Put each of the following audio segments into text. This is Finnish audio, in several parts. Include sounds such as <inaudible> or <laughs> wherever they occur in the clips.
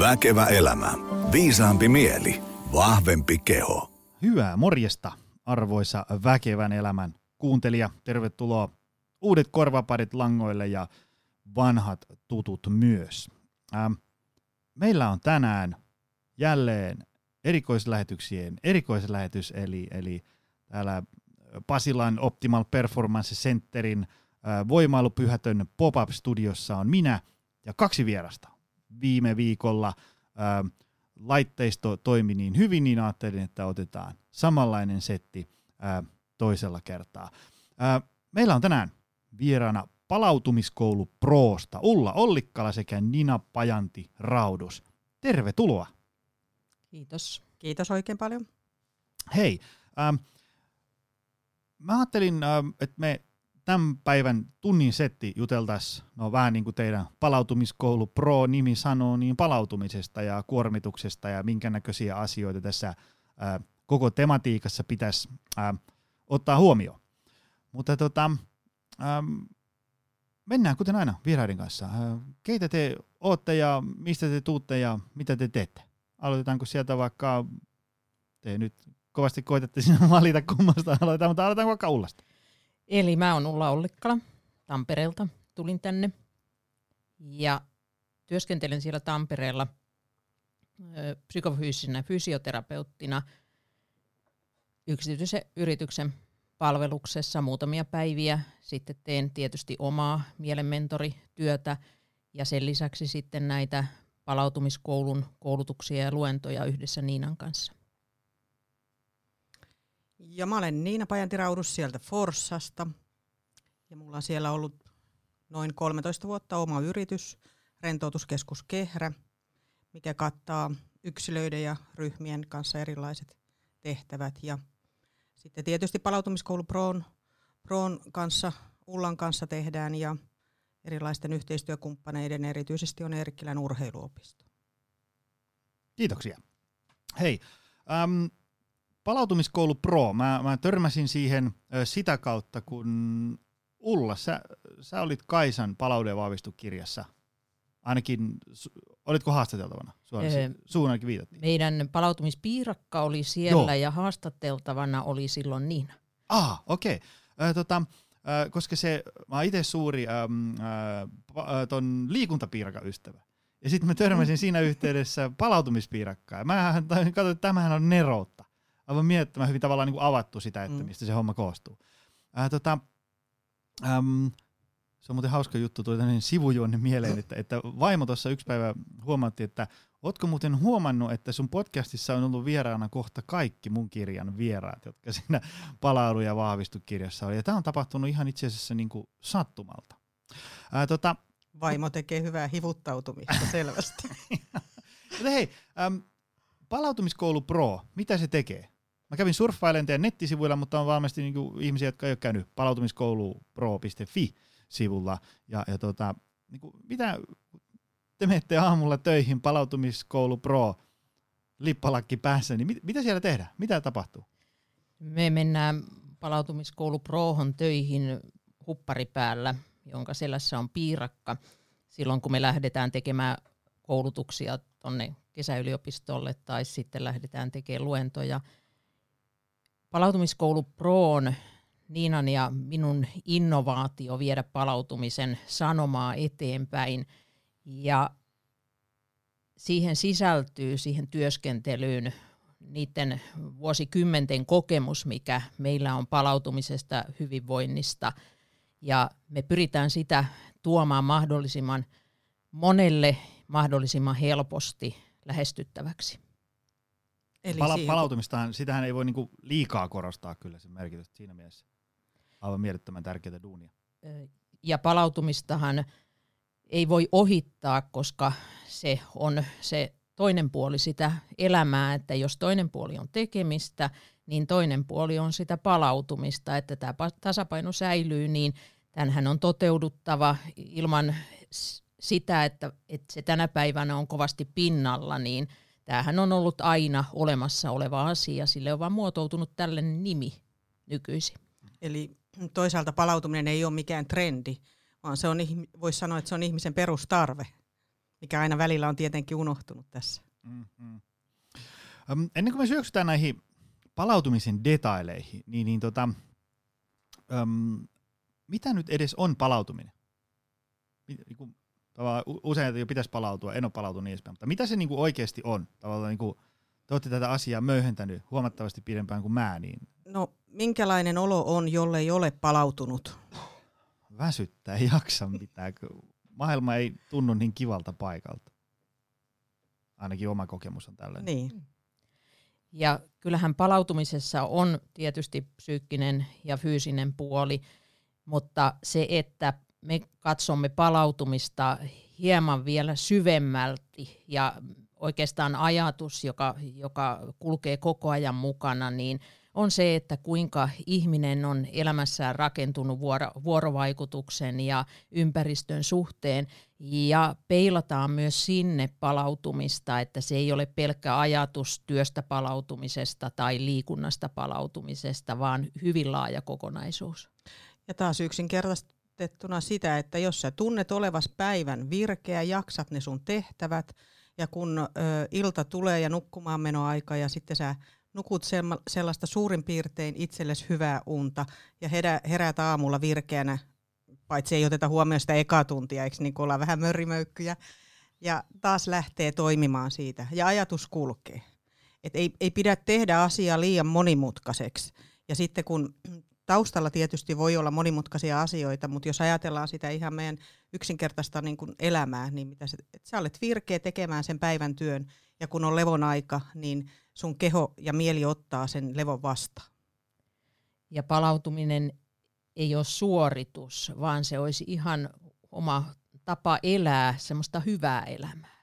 Väkevä elämä. Viisaampi mieli. Vahvempi keho. Hyvää morjesta, arvoisa väkevän elämän kuuntelija. Tervetuloa uudet korvaparit langoille ja vanhat tutut myös. Ähm, meillä on tänään jälleen erikoislähetyksien erikoislähetys, eli, eli täällä Pasilan Optimal Performance Centerin äh, voimailupyhätön pop-up-studiossa on minä ja kaksi vierasta. Viime viikolla äh, laitteisto toimi niin hyvin, niin ajattelin, että otetaan samanlainen setti äh, toisella kertaa. Äh, meillä on tänään vieraana palautumiskoulu Proosta Ulla Ollikkala sekä Nina Pajanti Raudus. Tervetuloa. Kiitos. Kiitos oikein paljon. Hei, ähm, mä ajattelin, ähm, että me tämän päivän tunnin setti juteltaisiin, no vähän niin kuin teidän palautumiskoulu Pro-nimi sanoo, niin palautumisesta ja kuormituksesta ja minkä näköisiä asioita tässä äh, koko tematiikassa pitäisi äh, ottaa huomioon. Mutta tota, ähm, mennään kuten aina vieraiden kanssa. Äh, keitä te ootte ja mistä te tuutte ja mitä te teette? Aloitetaanko sieltä vaikka, te nyt kovasti koitatte sinä valita kummasta aloitetaan, mutta aloitetaanko vaikka Ullasta? Eli mä oon Ulla Ollikkala Tampereelta. Tulin tänne ja työskentelen siellä Tampereella ö, psykofyysisenä fysioterapeuttina yksityisen yrityksen palveluksessa muutamia päiviä. Sitten teen tietysti omaa mielenmentorityötä ja sen lisäksi sitten näitä palautumiskoulun koulutuksia ja luentoja yhdessä Niinan kanssa. Ja mä olen Niina Pajantiraudus sieltä Forssasta. Ja mulla on siellä ollut noin 13 vuotta oma yritys, rentoutuskeskus Kehrä, mikä kattaa yksilöiden ja ryhmien kanssa erilaiset tehtävät. Ja sitten tietysti palautumiskoulu Proon, Proon kanssa, Ullan kanssa tehdään ja erilaisten yhteistyökumppaneiden, erityisesti on Eerikkilän urheiluopisto. Kiitoksia. Hei, ähm, palautumiskoulu Pro, mä, mä törmäsin siihen sitä kautta, kun Ulla, sä, sä olit Kaisan palauden vahvistukirjassa. Ainakin, olitko haastateltavana? Öö, Suun ainakin viitattiin. Meidän palautumispiirakka oli siellä Joo. ja haastateltavana oli silloin Niina. Ah, okei. Okay. Tota, äh, koska se, mä oon itse suuri ähm, äh, äh, ton liikuntapiirakan ystävä. Ja sitten mä törmäsin siinä yhteydessä palautumispiirakkaan. Mä katsoin, että tämähän on neroutta. Aivan miettimään hyvin tavallaan niin kuin avattu sitä, että Mm. mistä se homma koostuu. Äh, tota, äm, se on muuten hauska juttu, tuli tämmöinen sivujuonne mieleen, että, että vaimo tuossa yksi päivä huomautti, että ootko muuten huomannut, että sun podcastissa on ollut vieraana kohta kaikki mun kirjan vieraat, jotka siinä palaudu- ja vahvistukirjassa oli. Ja tämä on tapahtunut ihan itse asiassa niin kuin sattumalta. Ää, tota, Vaimo tekee hyvää hivuttautumista selvästi. <laughs> mutta hei, äm, palautumiskoulu Pro, mitä se tekee? Mä kävin surffailemaan teidän nettisivuilla, mutta on varmasti niinku ihmisiä, jotka ei ole käynyt palautumiskoulupro.fi-sivulla. Ja, ja tota, niinku, mitä te menette aamulla töihin palautumiskoulu Pro lippalakki päässä, niin mit, mitä siellä tehdään? Mitä tapahtuu? Me mennään palautumiskoulu Prohon töihin huppari päällä, jonka selässä on piirakka. Silloin kun me lähdetään tekemään koulutuksia tuonne kesäyliopistolle tai sitten lähdetään tekemään luentoja. Palautumiskoulu Proon Niinan ja minun innovaatio viedä palautumisen sanomaa eteenpäin. Ja siihen sisältyy siihen työskentelyyn niiden vuosikymmenten kokemus, mikä meillä on palautumisesta, hyvinvoinnista. Ja me pyritään sitä tuomaan mahdollisimman monelle mahdollisimman helposti lähestyttäväksi. Eli Pala- siihen, palautumistahan, sitähän ei voi niinku liikaa korostaa kyllä sen merkitystä siinä mielessä. Aivan mielettömän tärkeää duunia. Ja palautumistahan ei voi ohittaa, koska se on se toinen puoli sitä elämää, että jos toinen puoli on tekemistä, niin toinen puoli on sitä palautumista, että tämä pa- tasapaino säilyy, niin tämänhän on toteuduttava ilman sitä, että, että se tänä päivänä on kovasti pinnalla, niin tämähän on ollut aina olemassa oleva asia, sille on vaan muotoutunut tällainen nimi nykyisin. eli toisaalta palautuminen ei ole mikään trendi, vaan se on, voisi sanoa, että se on ihmisen perustarve. mikä aina välillä on tietenkin unohtunut tässä. Mm-hmm. Um, ennen kuin me syöksytään näihin palautumisen detaileihin, niin, niin tota, um, mitä nyt edes on palautuminen? Niinku, usein jo pitäisi palautua, en ole palautunut niin edespäin, mutta mitä se niinku oikeasti on? Tavallaan niinku, te olette tätä asiaa möyhentänyt huomattavasti pidempään kuin mä, niin... No, minkälainen olo on, jolle ei ole palautunut? Väsyttää, ei jaksa mitään. Maailma ei tunnu niin kivalta paikalta. Ainakin oma kokemus on tällainen. Niin. Ja kyllähän palautumisessa on tietysti psyykkinen ja fyysinen puoli, mutta se, että me katsomme palautumista hieman vielä syvemmälti ja oikeastaan ajatus, joka, joka kulkee koko ajan mukana, niin on se, että kuinka ihminen on elämässään rakentunut vuoro, vuorovaikutuksen ja ympäristön suhteen ja peilataan myös sinne palautumista, että se ei ole pelkkä ajatus työstä palautumisesta tai liikunnasta palautumisesta, vaan hyvin laaja kokonaisuus. Ja taas yksinkertaistettuna sitä, että jos sä tunnet olevas päivän virkeä, jaksat ne sun tehtävät, ja kun ö, ilta tulee ja nukkumaan menoaika ja sitten sä nukut sellaista suurin piirtein itsellesi hyvää unta ja herä, heräät aamulla virkeänä, paitsi ei oteta huomioon sitä eka tuntia, eikö niin olla vähän mörrimöykkyjä, ja taas lähtee toimimaan siitä ja ajatus kulkee. Et ei, ei pidä tehdä asiaa liian monimutkaiseksi. Ja sitten kun taustalla tietysti voi olla monimutkaisia asioita, mutta jos ajatellaan sitä ihan meidän yksinkertaista niin kuin elämää, niin mitä se, että sä olet virkeä tekemään sen päivän työn, ja kun on levon aika, niin sun keho ja mieli ottaa sen levon vastaan. Ja palautuminen ei ole suoritus, vaan se olisi ihan oma tapa elää semmoista hyvää elämää.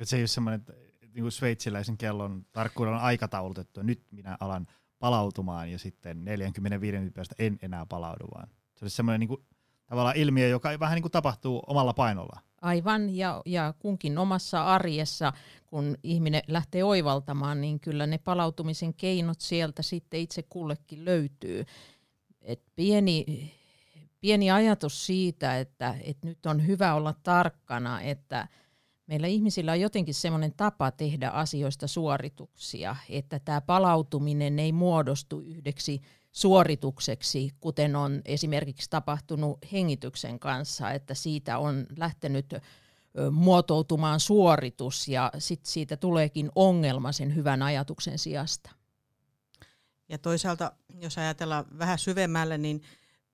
Et se ei ole semmoinen, että niin kuin sveitsiläisen kellon tarkkuudella on aikataulutettu, nyt minä alan palautumaan ja sitten 45 minuutin päästä en enää palaudu, vaan se olisi semmoinen niin tavallaan ilmiö, joka vähän niin kuin tapahtuu omalla painolla. Aivan, ja, ja kunkin omassa arjessa, kun ihminen lähtee oivaltamaan, niin kyllä ne palautumisen keinot sieltä sitten itse kullekin löytyy. Et pieni, pieni ajatus siitä, että, että nyt on hyvä olla tarkkana, että meillä ihmisillä on jotenkin semmoinen tapa tehdä asioista suorituksia, että tämä palautuminen ei muodostu yhdeksi suoritukseksi, kuten on esimerkiksi tapahtunut hengityksen kanssa, että siitä on lähtenyt muotoutumaan suoritus ja sitten siitä tuleekin ongelma sen hyvän ajatuksen sijasta. Ja toisaalta, jos ajatellaan vähän syvemmälle, niin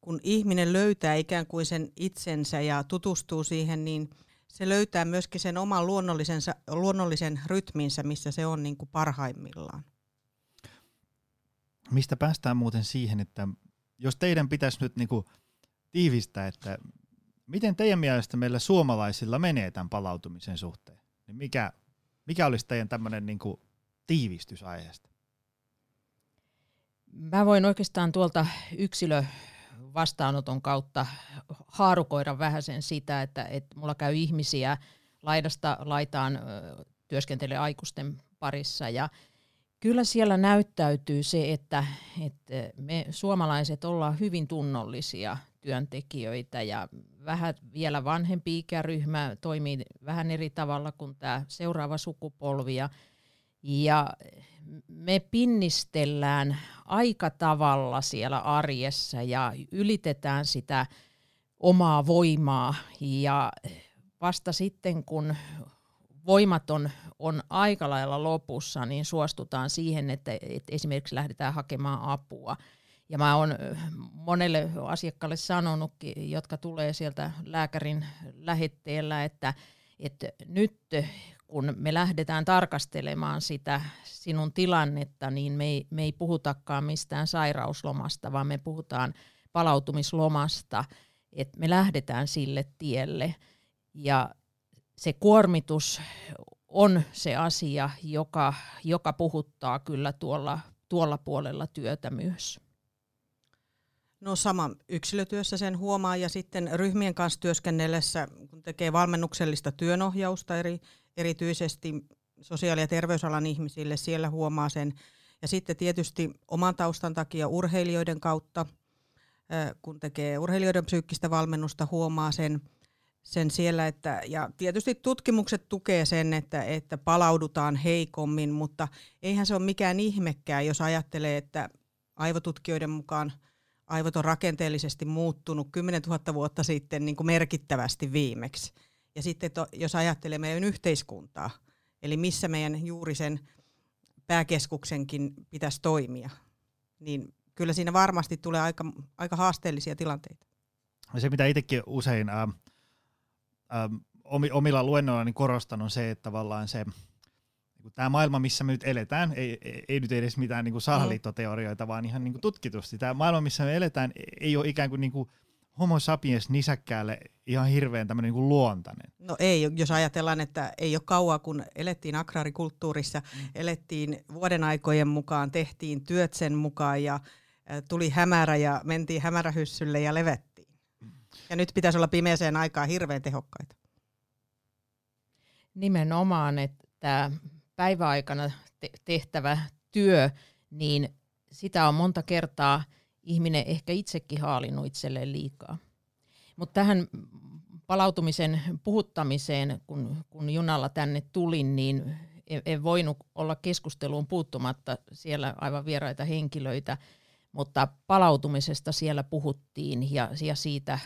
kun ihminen löytää ikään kuin sen itsensä ja tutustuu siihen, niin se löytää myöskin sen oman luonnollisen, luonnollisen rytminsä, missä se on niin kuin parhaimmillaan. Mistä päästään muuten siihen, että jos teidän pitäisi nyt niinku tiivistää, että miten teidän mielestä meillä suomalaisilla menee tämän palautumisen suhteen, niin mikä, mikä olisi teidän tämmöinen niinku tiivistys aiheesta? Mä voin oikeastaan tuolta yksilö vastaanoton kautta haarukoida vähän sen sitä, että, että mulla käy ihmisiä laidasta laitaan työskentelee aikuisten parissa ja Kyllä siellä näyttäytyy se, että, että me suomalaiset ollaan hyvin tunnollisia työntekijöitä ja vähän vielä vanhempi ikäryhmä toimii vähän eri tavalla kuin tämä seuraava sukupolvi. Ja me pinnistellään aika tavalla siellä arjessa ja ylitetään sitä omaa voimaa ja vasta sitten kun voimat on, on aika lailla lopussa, niin suostutaan siihen, että, että esimerkiksi lähdetään hakemaan apua. Ja mä oon monelle asiakkaalle sanonutkin, jotka tulee sieltä lääkärin lähetteellä, että, että nyt kun me lähdetään tarkastelemaan sitä sinun tilannetta, niin me ei, me ei puhutakaan mistään sairauslomasta, vaan me puhutaan palautumislomasta, että me lähdetään sille tielle. Ja se kuormitus on se asia, joka, joka puhuttaa kyllä tuolla, tuolla puolella työtä myös. No sama yksilötyössä sen huomaa ja sitten ryhmien kanssa työskennellessä, kun tekee valmennuksellista työnohjausta eri, erityisesti sosiaali- ja terveysalan ihmisille, siellä huomaa sen. Ja sitten tietysti oman taustan takia urheilijoiden kautta, kun tekee urheilijoiden psyykkistä valmennusta, huomaa sen – sen siellä, että, ja tietysti tutkimukset tukee sen, että, että palaudutaan heikommin, mutta eihän se ole mikään ihmekään, jos ajattelee, että aivotutkijoiden mukaan aivot on rakenteellisesti muuttunut 10 000 vuotta sitten niin kuin merkittävästi viimeksi. Ja sitten to, jos ajattelee meidän yhteiskuntaa, eli missä meidän juuri sen pääkeskuksenkin pitäisi toimia, niin kyllä siinä varmasti tulee aika, aika haasteellisia tilanteita. Se, mitä itsekin usein äh, äh, omilla luennoilla niin korostan, on se, että tavallaan se, niin tämä maailma, missä me nyt eletään, ei, ei, ei nyt edes mitään niin salaliittoteorioita, vaan ihan niin tutkitusti. Tämä maailma, missä me eletään, ei ole ikään kuin, niin kuin homo sapiens nisäkkäälle ihan hirveän tämmöinen niin luontainen. No ei, jos ajatellaan, että ei ole kauaa, kun elettiin agraarikulttuurissa, mm. elettiin vuoden aikojen mukaan, tehtiin työt sen mukaan ja tuli hämärä ja mentiin hämärähyssylle ja levettiin. Mm. Ja nyt pitäisi olla pimeeseen aikaan hirveän tehokkaita. Nimenomaan, että päiväaikana tehtävä työ, niin sitä on monta kertaa ihminen ehkä itsekin haalinut itselleen liikaa. Mutta tähän palautumisen puhuttamiseen, kun, kun junalla tänne tulin, niin en, en voinut olla keskusteluun puuttumatta siellä aivan vieraita henkilöitä, mutta palautumisesta siellä puhuttiin ja, ja siitä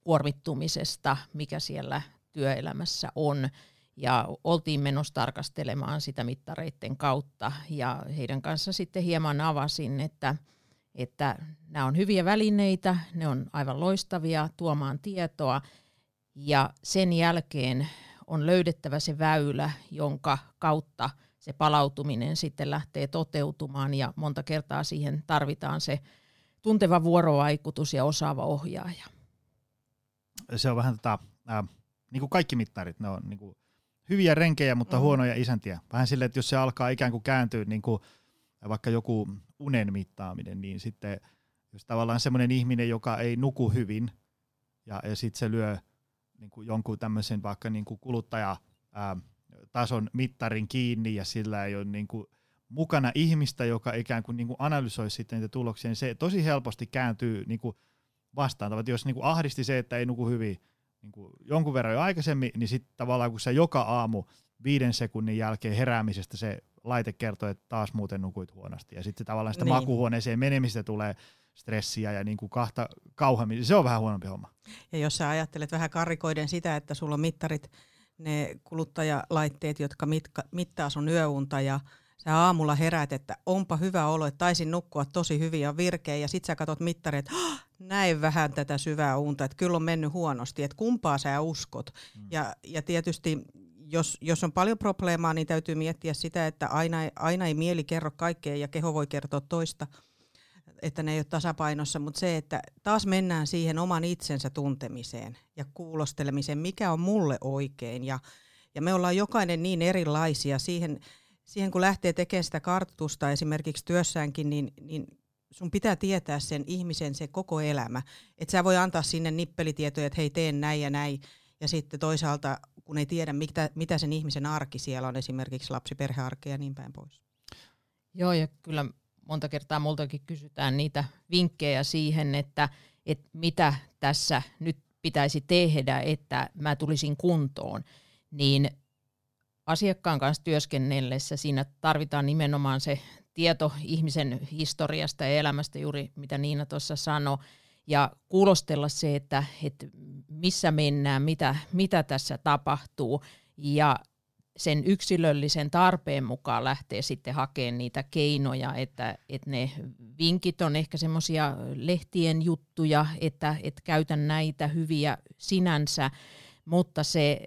kuormittumisesta, mikä siellä työelämässä on. Ja oltiin menossa tarkastelemaan sitä mittareiden kautta ja heidän kanssa sitten hieman avasin, että, että nämä on hyviä välineitä, ne on aivan loistavia tuomaan tietoa ja sen jälkeen on löydettävä se väylä, jonka kautta se palautuminen sitten lähtee toteutumaan ja monta kertaa siihen tarvitaan se tunteva vuorovaikutus ja osaava ohjaaja. Se on vähän tota, äh, niin kuin kaikki mittarit, ne on niin kuin hyviä renkejä, mutta mm. huonoja isäntiä. Vähän silleen, että jos se alkaa ikään kuin kääntyä niin kuin vaikka joku unen mittaaminen, niin sitten jos tavallaan semmoinen ihminen, joka ei nuku hyvin, ja, ja sitten se lyö niin kuin jonkun tämmöisen vaikka niin kuin kuluttaja mittarin kiinni ja sillä ei ole niin kuin mukana ihmistä, joka ikään kuin, niin kuin analysoi sitten niitä tuloksia, niin se tosi helposti kääntyy niin kuin vastaan. Että jos niin kuin ahdisti se, että ei nuku hyvin niin kuin jonkun verran jo aikaisemmin, niin sitten tavallaan kun sä joka aamu viiden sekunnin jälkeen heräämisestä se laite kertoo, että taas muuten nukuit huonosti. Ja sitten tavallaan sitä niin. makuhuoneeseen menemistä tulee stressiä ja niin kuin kahta kauhemmin. Se on vähän huonompi homma. Ja jos sä ajattelet vähän karikoiden sitä, että sulla on mittarit, ne kuluttajalaitteet, jotka mitka, mittaa sun yöunta ja sä aamulla herät, että onpa hyvä olo, että taisin nukkua tosi hyvin ja virkeä ja sit sä katsot mittarit, että näin vähän tätä syvää unta, että kyllä on mennyt huonosti, että kumpaa sä uskot. Mm. Ja, ja tietysti jos, jos on paljon probleemaa, niin täytyy miettiä sitä, että aina, aina ei mieli kerro kaikkea ja keho voi kertoa toista, että ne ei ole tasapainossa, mutta se, että taas mennään siihen oman itsensä tuntemiseen ja kuulostelemiseen, mikä on mulle oikein. Ja, ja me ollaan jokainen niin erilaisia. Siihen, siihen kun lähtee tekemään sitä kartoitusta esimerkiksi työssäänkin, niin, niin sun pitää tietää sen ihmisen se koko elämä. Että sä voi antaa sinne nippelitietoja, että hei teen näin ja näin, ja sitten toisaalta kun ei tiedä, mitä, mitä sen ihmisen arki siellä on, esimerkiksi lapsiperhearki ja niin päin pois. Joo, ja kyllä monta kertaa multakin kysytään niitä vinkkejä siihen, että, että mitä tässä nyt pitäisi tehdä, että mä tulisin kuntoon, niin asiakkaan kanssa työskennellessä siinä tarvitaan nimenomaan se tieto ihmisen historiasta ja elämästä, juuri mitä Niina tuossa sanoi, ja kuulostella se, että, että missä mennään, mitä, mitä tässä tapahtuu. Ja sen yksilöllisen tarpeen mukaan lähtee sitten hakemaan niitä keinoja, että, että ne vinkit on ehkä semmoisia lehtien juttuja, että, että käytän näitä hyviä sinänsä, mutta se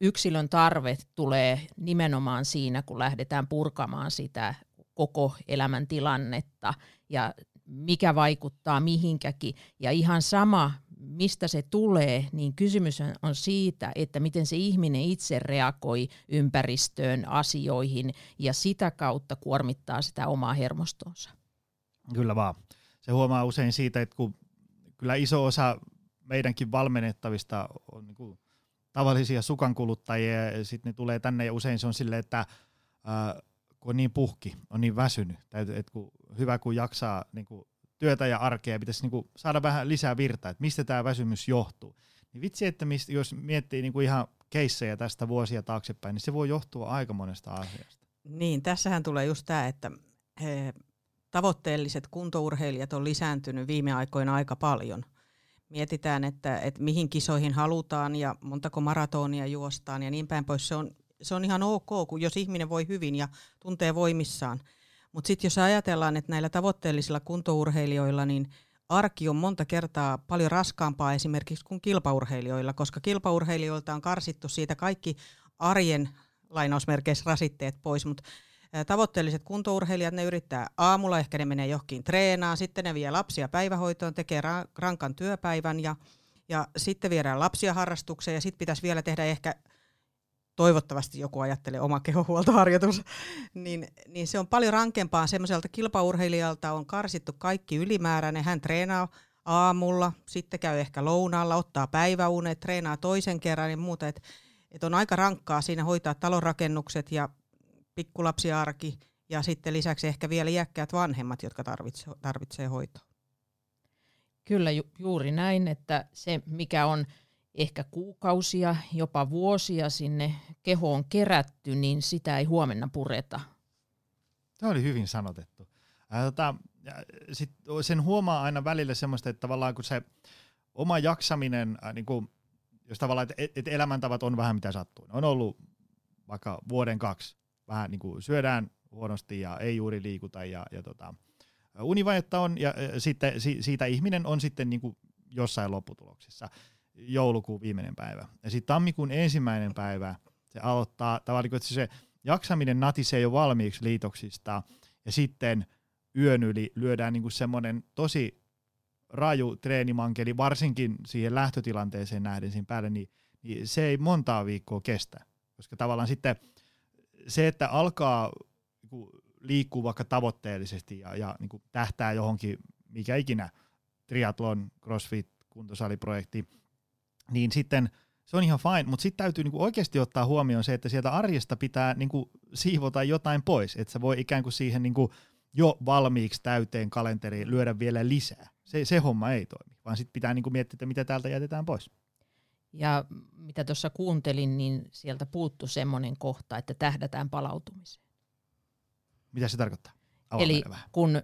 yksilön tarve tulee nimenomaan siinä, kun lähdetään purkamaan sitä koko elämän tilannetta. Ja mikä vaikuttaa mihinkäkin. Ja ihan sama, mistä se tulee, niin kysymys on siitä, että miten se ihminen itse reagoi ympäristöön, asioihin ja sitä kautta kuormittaa sitä omaa hermostonsa. Kyllä vaan. Se huomaa usein siitä, että kun kyllä iso osa meidänkin valmennettavista on niin kuin tavallisia sukankuluttajia ja sitten ne tulee tänne ja usein se on silleen, että ää, kun on niin puhki, on niin väsynyt, että, että kun, hyvä kun jaksaa niin kuin työtä ja arkea, pitäisi niin saada vähän lisää virtaa, että mistä tämä väsymys johtuu. Niin vitsi, että mist, jos miettii niin ihan keissejä tästä vuosia taaksepäin, niin se voi johtua aika monesta asiasta. Niin, tässähän tulee just tämä, että he, tavoitteelliset kuntourheilijat on lisääntynyt viime aikoina aika paljon. Mietitään, että, että mihin kisoihin halutaan ja montako maratonia juostaan ja niin päin pois. Se on, se on ihan ok, kun jos ihminen voi hyvin ja tuntee voimissaan. Mutta sitten jos ajatellaan, että näillä tavoitteellisilla kuntourheilijoilla, niin arki on monta kertaa paljon raskaampaa esimerkiksi kuin kilpaurheilijoilla, koska kilpaurheilijoilta on karsittu siitä kaikki arjen lainausmerkeissä rasitteet pois, mutta tavoitteelliset kuntourheilijat, ne yrittää aamulla, ehkä ne menee johonkin treenaan, sitten ne vie lapsia päivähoitoon, tekee rankan työpäivän ja, ja sitten viedään lapsia harrastukseen ja sitten pitäisi vielä tehdä ehkä toivottavasti joku ajattelee oma kehohuoltoharjoitus, <laughs> niin, niin se on paljon rankempaa. Semmoiselta kilpaurheilijalta on karsittu kaikki ylimääräinen. Hän treenaa aamulla, sitten käy ehkä lounaalla, ottaa päiväunet, treenaa toisen kerran ja muuta. Et, et on aika rankkaa siinä hoitaa talonrakennukset ja pikkulapsiarki ja sitten lisäksi ehkä vielä iäkkäät vanhemmat, jotka tarvitsee, tarvitsee hoitoa. Kyllä ju- juuri näin, että se mikä on ehkä kuukausia, jopa vuosia sinne kehoon kerätty, niin sitä ei huomenna pureta. Tämä oli hyvin sanotettu. Tota, sit sen huomaa aina välillä semmoista, että tavallaan kun se oma jaksaminen, niin kuin, jos tavallaan, että et elämäntavat on vähän mitä sattuu. On ollut vaikka vuoden kaksi, vähän niin kuin syödään huonosti ja ei juuri liikuta ja, ja tota, univajetta on ja, ja sitten si, siitä ihminen on sitten niin kuin jossain lopputuloksessa joulukuun viimeinen päivä. Ja sitten tammikuun ensimmäinen päivä se aloittaa tavallaan, että se jaksaminen natisee jo valmiiksi liitoksista ja sitten yön yli lyödään niin semmoinen tosi raju treenimankeli, varsinkin siihen lähtötilanteeseen nähden siinä päälle, niin, niin se ei montaa viikkoa kestä. Koska tavallaan sitten se, että alkaa niin liikkuu vaikka tavoitteellisesti ja, ja niin kuin tähtää johonkin, mikä ikinä, triathlon, crossfit, kuntosaliprojekti, niin sitten se on ihan fine, mutta sitten täytyy niinku oikeasti ottaa huomioon se, että sieltä arjesta pitää niinku siivota jotain pois, että se voi ikään kuin siihen niinku jo valmiiksi täyteen kalenteriin lyödä vielä lisää. Se, se homma ei toimi, vaan sitten pitää niinku miettiä, että mitä täältä jätetään pois. Ja mitä tuossa kuuntelin, niin sieltä puuttu semmoinen kohta, että tähdätään palautumiseen. Mitä se tarkoittaa? Avaa Eli kun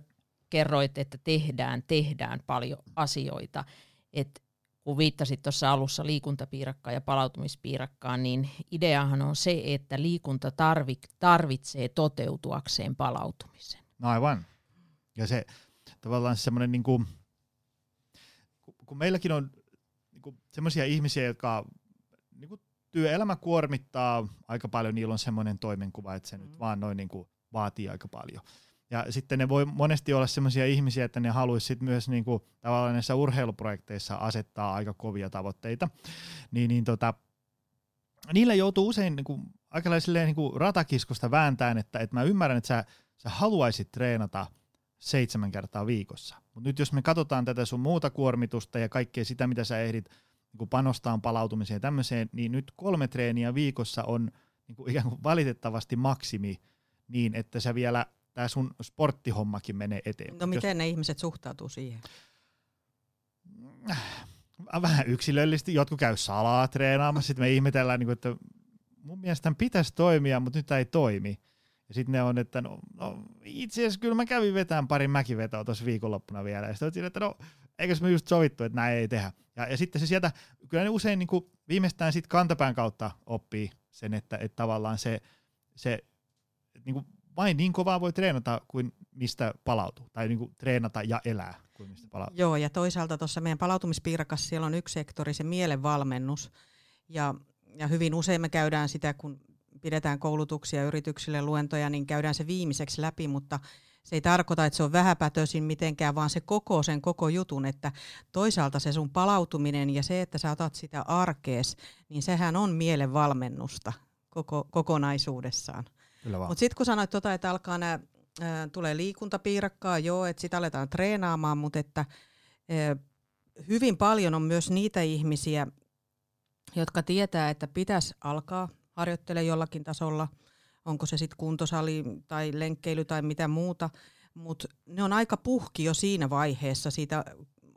kerroit, että tehdään, tehdään paljon asioita, että kun viittasit tuossa alussa liikuntapiirakkaan ja palautumispiirakkaan, niin ideahan on se, että liikunta tarvitsee toteutuakseen palautumisen. No aivan. Ja se tavallaan semmoinen, niin kuin, kun meilläkin on niin semmoisia ihmisiä, jotka niin kuin työelämä kuormittaa aika paljon, niillä on semmoinen toimenkuva, että se mm. nyt vaan noin niin kuin vaatii aika paljon. Ja sitten ne voi monesti olla sellaisia ihmisiä, että ne haluaisivat myös niin kuin, tavallaan näissä urheiluprojekteissa asettaa aika kovia tavoitteita. Niin, niin tota, niillä joutuu usein niin kuin, aika niin kuin ratakiskusta vääntäen, että, että mä ymmärrän, että sä, sä haluaisit treenata seitsemän kertaa viikossa. Mutta nyt jos me katsotaan tätä sun muuta kuormitusta ja kaikkea sitä, mitä sä ehdit niin kuin panostaa palautumiseen ja tämmöiseen, niin nyt kolme treeniä viikossa on niin kuin ikään kuin valitettavasti maksimi niin, että sä vielä tämä sun sporttihommakin menee eteenpäin. No miten Jos... ne ihmiset suhtautuu siihen? Vähän yksilöllisesti. Jotkut käy salaa treenaamassa, sitten me ihmetellään, niin että mun mielestä tämän pitäisi toimia, mutta nyt tämä ei toimi. Ja sitten ne on, että no, no itse asiassa kyllä mä kävin vetämään pari mäkivetoa tuossa viikonloppuna vielä. Ja sitten että no eikös me just sovittu, että näin ei tehdä. Ja, ja sitten se sieltä, kyllä ne usein niin kuin viimeistään sitten kantapään kautta oppii sen, että, että tavallaan se, se niin kuin vain niin kovaa voi treenata kuin mistä palautuu, tai niin kuin treenata ja elää kuin mistä palautuu. Joo, ja toisaalta tuossa meidän palautumispiirakas siellä on yksi sektori, se mielenvalmennus, ja, ja hyvin usein me käydään sitä, kun pidetään koulutuksia yrityksille, luentoja, niin käydään se viimeiseksi läpi, mutta se ei tarkoita, että se on vähäpätöisin mitenkään, vaan se koko sen koko jutun, että toisaalta se sun palautuminen ja se, että sä otat sitä arkees, niin sehän on mielenvalmennusta koko, kokonaisuudessaan. Mutta sitten kun sanoit tota, että alkaa nää, ää, tulee liikuntapiirakkaa, joo, että sitä aletaan treenaamaan, mutta että ää, hyvin paljon on myös niitä ihmisiä, jotka tietää, että pitäisi alkaa harjoittele jollakin tasolla, onko se sitten kuntosali tai lenkkeily tai mitä muuta, mutta ne on aika puhki jo siinä vaiheessa siitä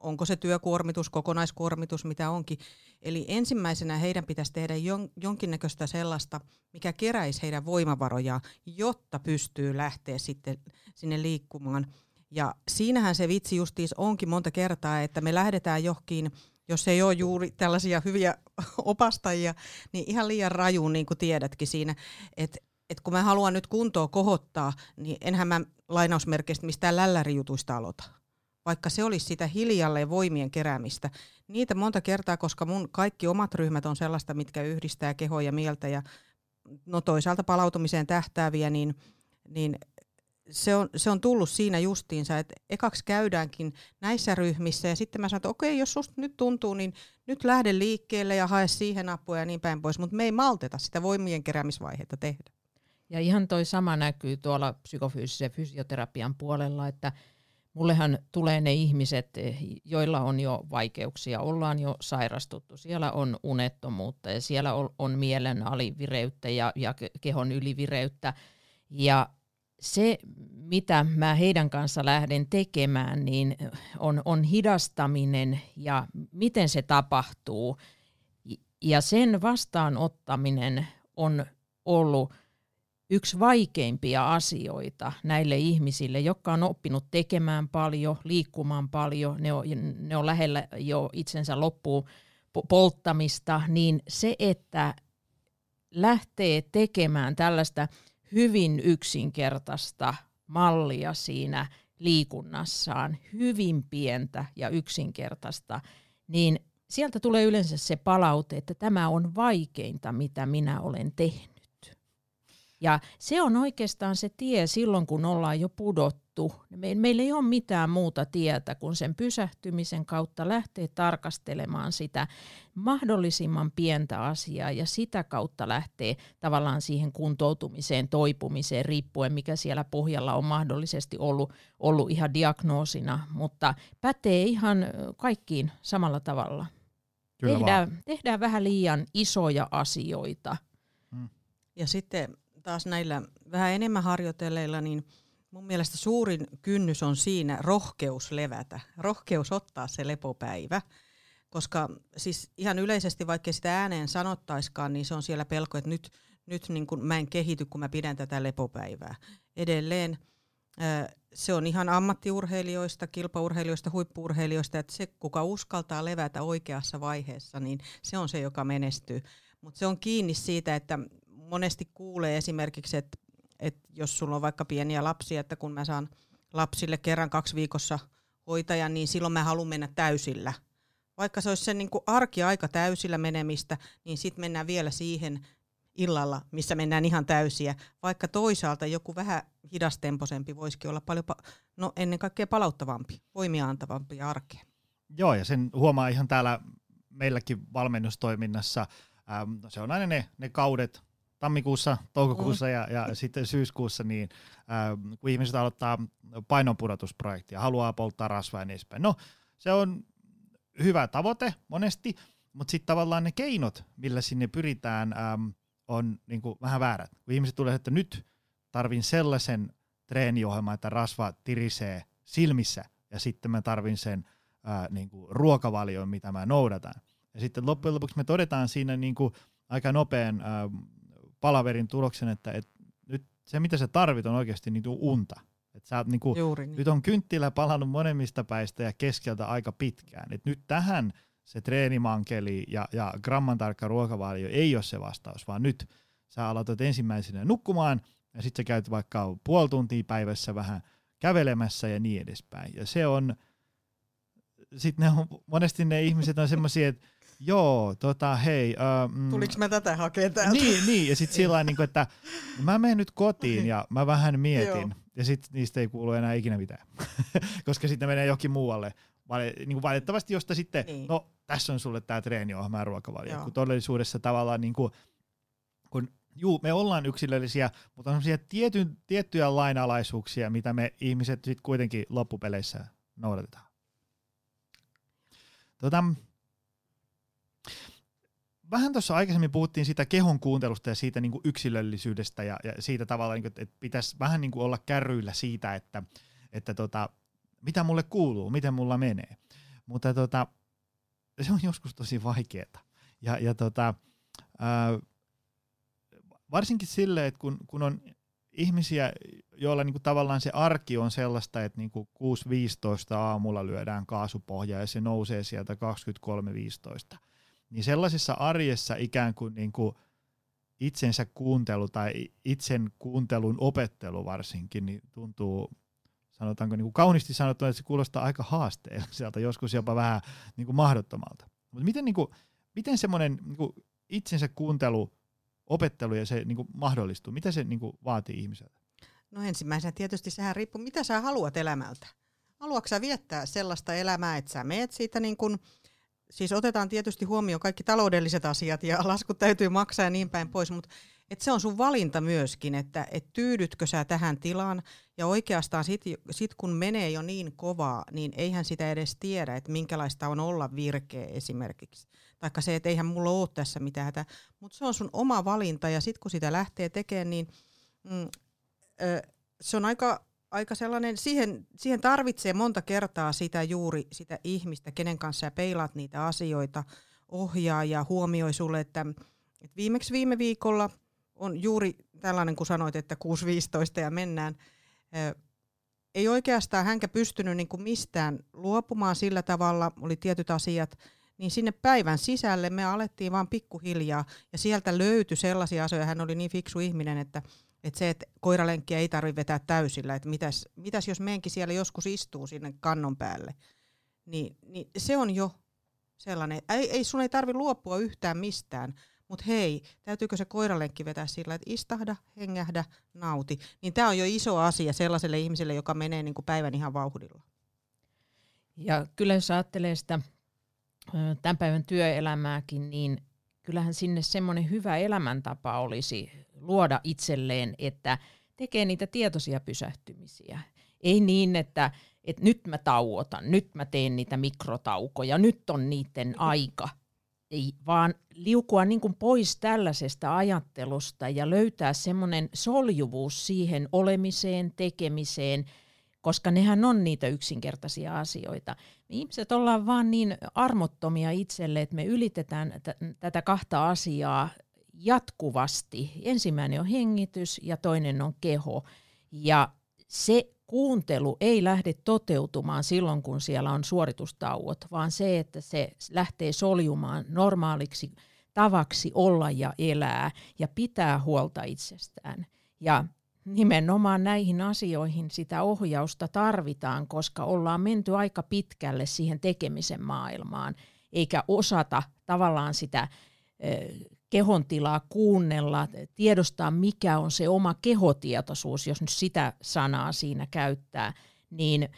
onko se työkuormitus, kokonaiskuormitus, mitä onkin. Eli ensimmäisenä heidän pitäisi tehdä jon, jonkinnäköistä sellaista, mikä keräisi heidän voimavaroja, jotta pystyy lähteä sitten sinne liikkumaan. Ja siinähän se vitsi justiis onkin monta kertaa, että me lähdetään johonkin, jos ei ole juuri tällaisia hyviä <laughs> opastajia, niin ihan liian rajuun, niin kuin tiedätkin siinä, että et kun mä haluan nyt kuntoa kohottaa, niin enhän mä lainausmerkeistä mistään lällärijutuista aloita. Vaikka se olisi sitä hiljalleen voimien keräämistä. Niitä monta kertaa, koska mun kaikki omat ryhmät on sellaista, mitkä yhdistää kehoa ja mieltä ja no toisaalta palautumiseen tähtääviä, niin, niin se on, se on tullut siinä justiinsa, että ekaksi käydäänkin näissä ryhmissä ja sitten mä sanon, että okei, jos susta nyt tuntuu, niin nyt lähde liikkeelle ja hae siihen apua ja niin päin pois, mutta me ei malteta sitä voimien keräämisvaihetta tehdä. Ja ihan toi sama näkyy tuolla psykofyysisen fysioterapian puolella, että mullehan tulee ne ihmiset, joilla on jo vaikeuksia, ollaan jo sairastuttu, siellä on unettomuutta ja siellä on, mielen alivireyttä ja, ja kehon ylivireyttä. Ja se, mitä mä heidän kanssa lähden tekemään, niin on, on hidastaminen ja miten se tapahtuu. Ja sen vastaanottaminen on ollut yksi vaikeimpia asioita näille ihmisille, jotka on oppinut tekemään paljon, liikkumaan paljon, ne on, ne on lähellä jo itsensä loppuun polttamista, niin se, että lähtee tekemään tällaista hyvin yksinkertaista mallia siinä liikunnassaan, hyvin pientä ja yksinkertaista, niin sieltä tulee yleensä se palaute, että tämä on vaikeinta, mitä minä olen tehnyt. Ja se on oikeastaan se tie silloin, kun ollaan jo pudottu. Meillä ei ole mitään muuta tietä kuin sen pysähtymisen kautta lähteä tarkastelemaan sitä mahdollisimman pientä asiaa ja sitä kautta lähteä tavallaan siihen kuntoutumiseen, toipumiseen, riippuen mikä siellä pohjalla on mahdollisesti ollut, ollut ihan diagnoosina, mutta pätee ihan kaikkiin samalla tavalla. Kyllä tehdään, tehdään vähän liian isoja asioita. Hmm. Ja sitten taas näillä vähän enemmän harjoitelleilla, niin mun mielestä suurin kynnys on siinä rohkeus levätä, rohkeus ottaa se lepopäivä. Koska siis ihan yleisesti, vaikka sitä ääneen sanottaiskaan, niin se on siellä pelko, että nyt, nyt niin kun mä en kehity, kun mä pidän tätä lepopäivää. Edelleen se on ihan ammattiurheilijoista, kilpaurheilijoista, huippuurheilijoista, että se, kuka uskaltaa levätä oikeassa vaiheessa, niin se on se, joka menestyy. Mutta se on kiinni siitä, että monesti kuulee esimerkiksi, että, että jos sulla on vaikka pieniä lapsia, että kun mä saan lapsille kerran kaksi viikossa hoitajan, niin silloin mä haluan mennä täysillä. Vaikka se olisi se niin kuin arkiaika täysillä menemistä, niin sitten mennään vielä siihen illalla, missä mennään ihan täysiä. Vaikka toisaalta joku vähän hidastemposempi voisikin olla paljon, no ennen kaikkea palauttavampi, voimia antavampi arkeen. Joo, ja sen huomaa ihan täällä meilläkin valmennustoiminnassa. Ähm, se on aina ne, ne kaudet, tammikuussa, toukokuussa mm. ja, ja sitten syyskuussa, niin äh, kun ihmiset aloittaa painonpudotusprojektia, haluaa polttaa rasvaa ja niin edespäin. No, se on hyvä tavoite monesti, mutta sitten tavallaan ne keinot, millä sinne pyritään, ähm, on niinku vähän väärät. Kun ihmiset tulee, että nyt tarvin sellaisen treeniohjelman, että rasva tirisee silmissä, ja sitten mä tarvin sen äh, niinku ruokavalion, mitä mä noudatan. Ja sitten loppujen lopuksi me todetaan siinä niinku aika nopean äh, palaverin tuloksen, että et nyt se mitä sä tarvit on oikeasti niin unta. Et sä niin kuin, Juuri niin. Nyt on kynttilä palannut monemmista päistä ja keskeltä aika pitkään. Et nyt tähän se treenimankeli ja, ja gramman tarkka ruokavalio ei ole se vastaus, vaan nyt sä aloitat ensimmäisenä nukkumaan ja sitten sä käyt vaikka puoli tuntia päivässä vähän kävelemässä ja niin edespäin. Ja se on, sitten ne on, monesti ne ihmiset on semmoisia, että Joo, tota hei. Mm, Tuliko mä tätä hakea täältä? Niin, niin ja sitten sillä niin että mä menen nyt kotiin ja mä vähän mietin. ja sitten niistä ei kuulu enää ikinä mitään, <laughs> koska sitten menee johonkin muualle. Vali, niin kuin valitettavasti, josta sitten, niin. no tässä on sulle tämä treeniohjelma ja ruokavalio. Joo. Kun todellisuudessa tavallaan, niin kuin, kun juu, me ollaan yksilöllisiä, mutta on sellaisia tiety, tiettyjä lainalaisuuksia, mitä me ihmiset sitten kuitenkin loppupeleissä noudatetaan. Tota, vähän tuossa aikaisemmin puhuttiin siitä kehon kuuntelusta ja siitä niin kuin yksilöllisyydestä ja, ja siitä tavalla, niin kuin, että pitäisi vähän niin kuin olla kärryillä siitä, että, että tota, mitä mulle kuuluu, miten mulla menee. mutta tota, se on joskus tosi vaikeaa. Ja, ja tota, varsinkin silleen, että kun, kun on ihmisiä, joilla niinku tavallaan se arki on sellaista, että niinku 6.15 aamulla lyödään kaasupohja ja se nousee sieltä 23.15, niin sellaisessa arjessa ikään kuin niinku itsensä kuuntelu tai itsen kuuntelun opettelu varsinkin, niin tuntuu sanotaanko niin kuin kauniisti sanottuna, että se kuulostaa aika haasteelliselta, <laughs> joskus jopa vähän niin kuin mahdottomalta. Mutta miten, niin kuin, miten semmoinen niin kuin itsensä kuuntelu, opettelu ja se niin kuin mahdollistuu? Mitä se niin kuin vaatii ihmiseltä? No ensimmäisenä tietysti sehän riippuu, mitä sä haluat elämältä. Haluatko sä viettää sellaista elämää, että sä meet siitä niin kuin, siis otetaan tietysti huomioon kaikki taloudelliset asiat ja <laughs> laskut täytyy maksaa ja niin päin pois, mutta et se on sun valinta myöskin, että et tyydytkö sä tähän tilaan. Ja oikeastaan sit, sit kun menee jo niin kovaa, niin eihän sitä edes tiedä, että minkälaista on olla virkeä esimerkiksi. Taikka se, että eihän mulla ole tässä mitään hätä. Mutta se on sun oma valinta ja sitten kun sitä lähtee tekemään, niin mm, ö, se on aika, aika sellainen, siihen, siihen tarvitsee monta kertaa sitä juuri sitä ihmistä, kenen kanssa sä peilaat niitä asioita, ohjaa ja huomioi sulle, että, että viimeksi viime viikolla – on juuri tällainen, kun sanoit, että 6.15 ja mennään. Ei oikeastaan hänkä pystynyt niin kuin mistään luopumaan sillä tavalla, oli tietyt asiat, niin sinne päivän sisälle me alettiin vaan pikkuhiljaa, ja sieltä löytyi sellaisia asioita, hän oli niin fiksu ihminen, että, että se, että koiralenkkiä ei tarvitse vetää täysillä, että mitäs, mitäs jos menkin siellä joskus istuu sinne kannon päälle, niin, niin se on jo sellainen, ei, ei sun ei tarvitse luopua yhtään mistään, mutta hei, täytyykö se koiralenkki vetää sillä, että istahda, hengähdä, nauti. Niin tämä on jo iso asia sellaiselle ihmiselle, joka menee niin kuin päivän ihan vauhdilla. Ja kyllä jos ajattelee sitä tämän päivän työelämääkin, niin kyllähän sinne semmoinen hyvä elämäntapa olisi luoda itselleen, että tekee niitä tietoisia pysähtymisiä. Ei niin, että, että nyt mä tauotan, nyt mä teen niitä mikrotaukoja, nyt on niiden aika – ei, vaan liukua niin kuin pois tällaisesta ajattelusta ja löytää semmoinen soljuvuus siihen olemiseen, tekemiseen, koska nehän on niitä yksinkertaisia asioita. Me ihmiset ollaan vaan niin armottomia itselle, että me ylitetään t- tätä kahta asiaa jatkuvasti. Ensimmäinen on hengitys ja toinen on keho. Ja se kuuntelu ei lähde toteutumaan silloin, kun siellä on suoritustauot, vaan se, että se lähtee soljumaan normaaliksi tavaksi olla ja elää ja pitää huolta itsestään. Ja nimenomaan näihin asioihin sitä ohjausta tarvitaan, koska ollaan menty aika pitkälle siihen tekemisen maailmaan, eikä osata tavallaan sitä kehon tilaa kuunnella, tiedostaa mikä on se oma kehotietoisuus, jos nyt sitä sanaa siinä käyttää, niin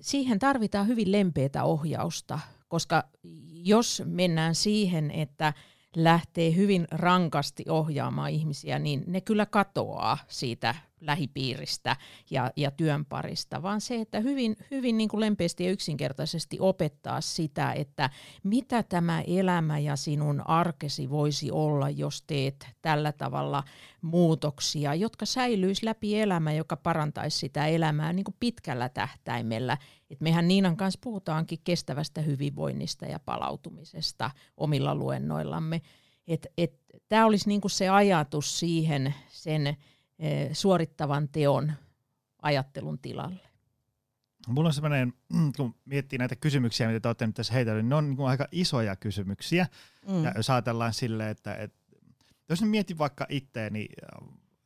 siihen tarvitaan hyvin lempeätä ohjausta, koska jos mennään siihen, että lähtee hyvin rankasti ohjaamaan ihmisiä, niin ne kyllä katoaa siitä lähipiiristä ja, ja työn parista, vaan se, että hyvin, hyvin niin kuin lempeästi ja yksinkertaisesti opettaa sitä, että mitä tämä elämä ja sinun arkesi voisi olla, jos teet tällä tavalla muutoksia, jotka säilyisi läpi elämä, joka parantaisi sitä elämää niin kuin pitkällä tähtäimellä. Et mehän Niinan kanssa puhutaankin kestävästä hyvinvoinnista ja palautumisesta omilla luennoillamme. Tämä olisi niin kuin se ajatus siihen sen suorittavan teon ajattelun tilalle. Mulla on sellainen, kun miettii näitä kysymyksiä, mitä te olette nyt tässä heitellyt, niin ne on niin aika isoja kysymyksiä. Mm. Ja jos ajatellaan silleen, että, että jos nyt mietin vaikka itteeni,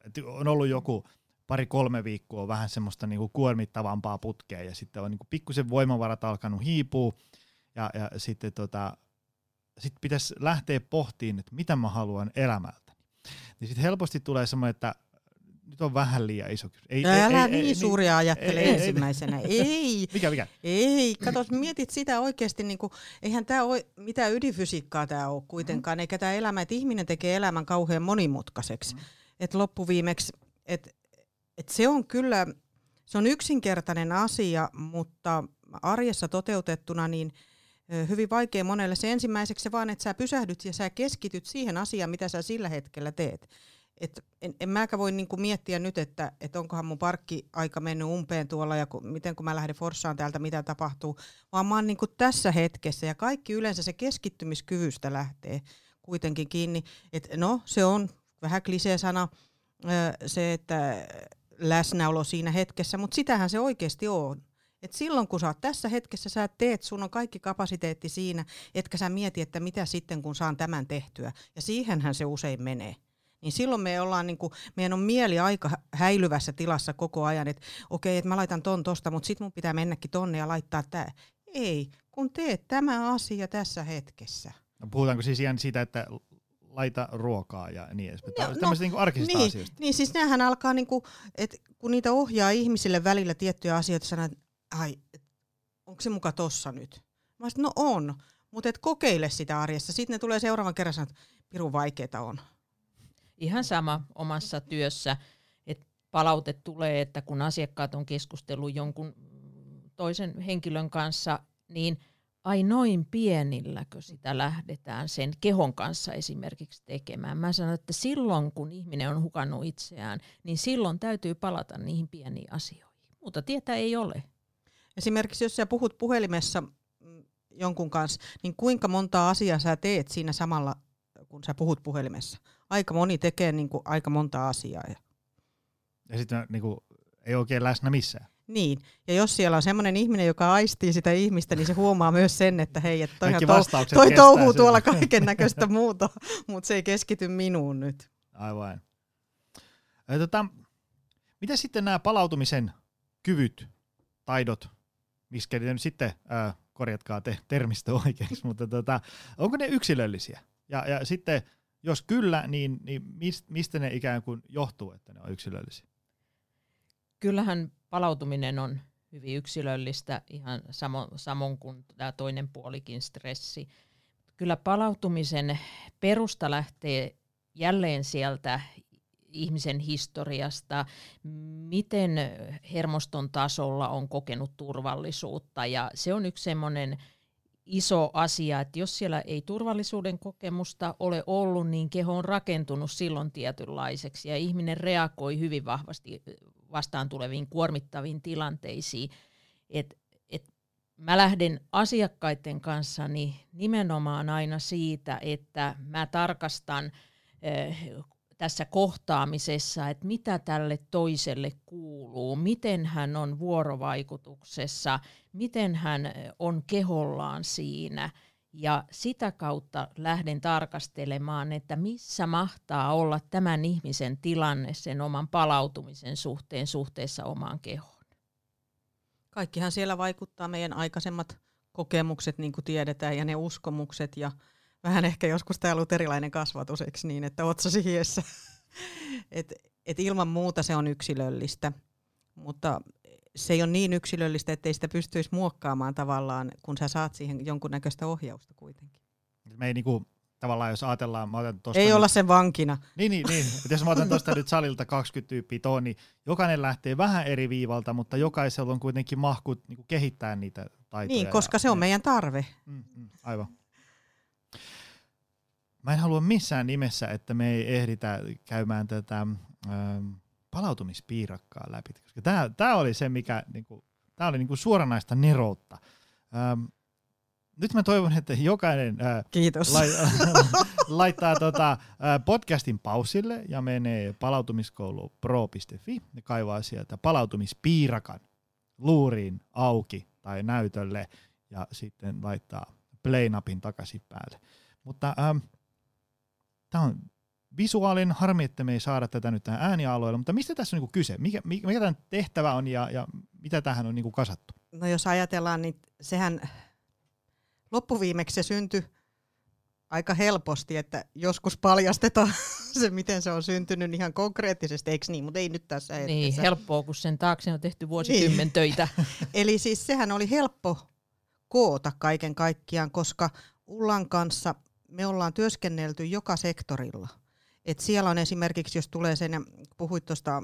että on ollut joku pari-kolme viikkoa vähän semmoista niin kuin kuormittavampaa putkea ja sitten on niin kuin pikkusen voimavarat alkanut hiipua ja, ja sitten tota, sit pitäisi lähteä pohtiin, että mitä mä haluan elämältä. Niin sitten helposti tulee semmoinen, että nyt on vähän liian iso kysymys. Ei, no ei, älä ei, niin ei, suuria niin, ajattele ei, ensimmäisenä. Ei, <laughs> ei. Mikä, mikä? Ei, kato, mietit sitä oikeasti, niin kuin, eihän tämä ole mitään ydinfysiikkaa tämä ole kuitenkaan, mm. eikä tämä elämä, että ihminen tekee elämän kauhean monimutkaiseksi. Mm. Että loppuviimeksi, että et se on kyllä, se on yksinkertainen asia, mutta arjessa toteutettuna niin hyvin vaikea monelle. Se ensimmäiseksi se vaan, että sä pysähdyt ja sä keskityt siihen asiaan, mitä sä sillä hetkellä teet Et en, en mäkä voi niinku miettiä nyt, että et onkohan mun parkki-aika mennyt umpeen tuolla ja ku, miten kun mä lähden Forssaan täältä, mitä tapahtuu, vaan mä oon niinku tässä hetkessä ja kaikki yleensä se keskittymiskyvystä lähtee kuitenkin kiinni. Et no, se on vähän klisee-sana se, että läsnäolo siinä hetkessä, mutta sitähän se oikeasti on. Et silloin kun sä oot tässä hetkessä, sä teet, sun on kaikki kapasiteetti siinä, etkä sä mieti, että mitä sitten kun saan tämän tehtyä. Ja siihenhän se usein menee niin silloin me ollaan, niin kuin, meidän on mieli aika häilyvässä tilassa koko ajan, että okei, että mä laitan ton tosta, mutta sitten mun pitää mennäkin tonne ja laittaa tämä. Ei, kun teet tämä asia tässä hetkessä. No, puhutaanko siis ihan siitä, että laita ruokaa ja niin edespäin. No, Tämmöistä niin arkisista niin, asioista. Niin, siis näähän alkaa, niin kuin, että kun niitä ohjaa ihmisille välillä tiettyjä asioita, sanoo, että ai, onko se muka tossa nyt? Mä sanoin, no on, mutta et kokeile sitä arjessa. Sitten ne tulee seuraavan kerran sanoa, että pirun vaikeeta on. Ihan sama omassa työssä, että palaute tulee, että kun asiakkaat on keskustellut jonkun toisen henkilön kanssa, niin ai noin pienilläkö sitä lähdetään sen kehon kanssa esimerkiksi tekemään. Mä sanon, että silloin kun ihminen on hukannut itseään, niin silloin täytyy palata niihin pieniin asioihin. Mutta tietä ei ole. Esimerkiksi jos sä puhut puhelimessa mm, jonkun kanssa, niin kuinka monta asiaa sä teet siinä samalla, kun sä puhut puhelimessa? Aika moni tekee niin kuin aika monta asiaa. Ja sitten niin kuin, ei oikein läsnä missään. Niin, ja jos siellä on semmoinen ihminen, joka aistii sitä ihmistä, niin se huomaa myös sen, että hei, että toi, to- toi touhuu sen. tuolla kaiken näköistä muuta, mutta se ei keskity minuun nyt. Aivan. Tota, mitä sitten nämä palautumisen kyvyt, taidot, miskä nyt sitten, ää, korjatkaa te termistö oikeaksi, <laughs> mutta tota, onko ne yksilöllisiä? Ja, ja sitten, jos kyllä, niin, niin mistä ne ikään kuin johtuu, että ne on yksilöllisiä? Kyllähän palautuminen on hyvin yksilöllistä, ihan samo, samoin kuin tämä toinen puolikin stressi. Kyllä palautumisen perusta lähtee jälleen sieltä ihmisen historiasta, miten hermoston tasolla on kokenut turvallisuutta. Ja se on yksi semmoinen iso asia, että jos siellä ei turvallisuuden kokemusta ole ollut, niin keho on rakentunut silloin tietynlaiseksi ja ihminen reagoi hyvin vahvasti vastaan tuleviin kuormittaviin tilanteisiin. Et, et mä lähden asiakkaiden kanssa nimenomaan aina siitä, että mä tarkastan tässä kohtaamisessa, että mitä tälle toiselle kuuluu, miten hän on vuorovaikutuksessa, miten hän on kehollaan siinä. Ja sitä kautta lähden tarkastelemaan, että missä mahtaa olla tämän ihmisen tilanne sen oman palautumisen suhteen suhteessa omaan kehoon. Kaikkihan siellä vaikuttaa meidän aikaisemmat kokemukset, niin kuin tiedetään, ja ne uskomukset ja vähän ehkä joskus tämä luterilainen kasvatus, eikö niin, että otsasi hiessä. <laughs> et, et ilman muuta se on yksilöllistä, mutta se ei ole niin yksilöllistä, ettei sitä pystyisi muokkaamaan tavallaan, kun sä saat siihen jonkunnäköistä ohjausta kuitenkin. Me ei niinku, tavallaan, jos ajatellaan, mä otan tosta Ei nyt, olla sen vankina. Niin, niin, niin. jos mä otan tuosta nyt salilta 20 tyyppiä tuon, niin jokainen lähtee vähän eri viivalta, mutta jokaisella on kuitenkin mahkut niin kehittää niitä taitoja. Niin, koska ja, se on meidän tarve. Mm, mm, aivan. Mä en halua missään nimessä, että me ei ehditä käymään tätä ähm, palautumispiirakkaa läpi, koska tämä, tämä oli se, mikä niinku, tämä oli niinku suoranaista neroutta. Ähm, nyt mä toivon, että jokainen äh, Kiitos. Lai, <laughs> laittaa tota, äh, podcastin pausille ja menee palautumiskoulu pro.fi ja kaivaa sieltä palautumispiirakan luuriin auki tai näytölle ja sitten laittaa play-napin takaisin päälle. Mutta ähm, tämä on visuaalinen, harmi, että me ei saada tätä nyt tähän äänialueelle, mutta mistä tässä on niin kyse? Mikä, mikä, mikä tämän tehtävä on ja, ja mitä tähän on niin kasattu? No jos ajatellaan, niin sehän loppuviimeksi se syntyi aika helposti, että joskus paljastetaan <laughs> se, miten se on syntynyt ihan konkreettisesti, eikö niin, mutta ei nyt tässä hetkessä. Niin, helppoa, kun sen taakse on tehty vuosikymmen niin. töitä. <laughs> Eli siis sehän oli helppo koota kaiken kaikkiaan, koska Ullan kanssa me ollaan työskennelty joka sektorilla. Et siellä on esimerkiksi, jos tulee sen, puhuit tuosta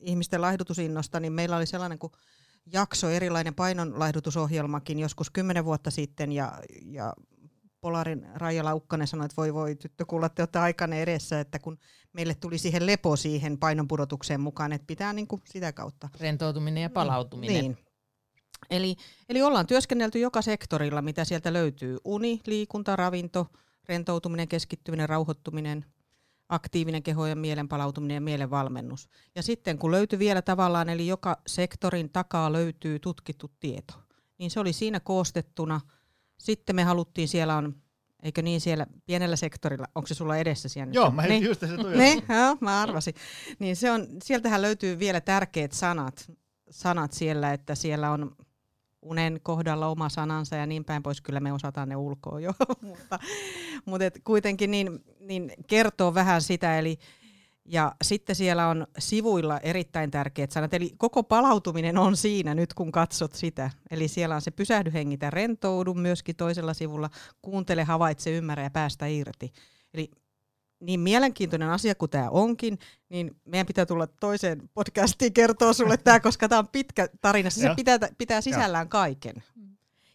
ihmisten laihdutusinnosta, niin meillä oli sellainen kuin jakso, erilainen painonlaihdutusohjelmakin joskus kymmenen vuotta sitten, ja, ja Polarin Raija Laukkanen sanoi, että voi voi tyttö kuulla, te olette aikane edessä, että kun meille tuli siihen lepo siihen painonpudotukseen mukaan, että pitää niin kuin sitä kautta. Rentoutuminen ja palautuminen. Niin. Eli, eli ollaan työskennelty joka sektorilla, mitä sieltä löytyy. Uni, liikunta, ravinto, rentoutuminen, keskittyminen, rauhoittuminen, aktiivinen keho ja mielen palautuminen ja mielen valmennus. Ja sitten kun löytyy vielä tavallaan, eli joka sektorin takaa löytyy tutkittu tieto, niin se oli siinä koostettuna. Sitten me haluttiin, siellä on, eikö niin siellä pienellä sektorilla, onko se sulla edessä siellä? Joo, mä niin, just se tuli. niin, joo, mä arvasin. Niin se on, sieltähän löytyy vielä tärkeät sanat, sanat siellä, että siellä on unen kohdalla oma sanansa ja niin päin pois, kyllä me osataan ne ulkoa jo, <laughs> mutta, mutta et kuitenkin niin, niin kertoo vähän sitä, eli ja sitten siellä on sivuilla erittäin tärkeät sanat, eli koko palautuminen on siinä nyt, kun katsot sitä. Eli siellä on se pysähdy, hengitä, rentoudu myöskin toisella sivulla, kuuntele, havaitse, ymmärrä ja päästä irti. Eli niin mielenkiintoinen asia kuin tämä onkin, niin meidän pitää tulla toiseen podcastiin kertoa sulle tämä, <laughs> koska tämä on pitkä tarina. Se pitää, pitää sisällään kaiken.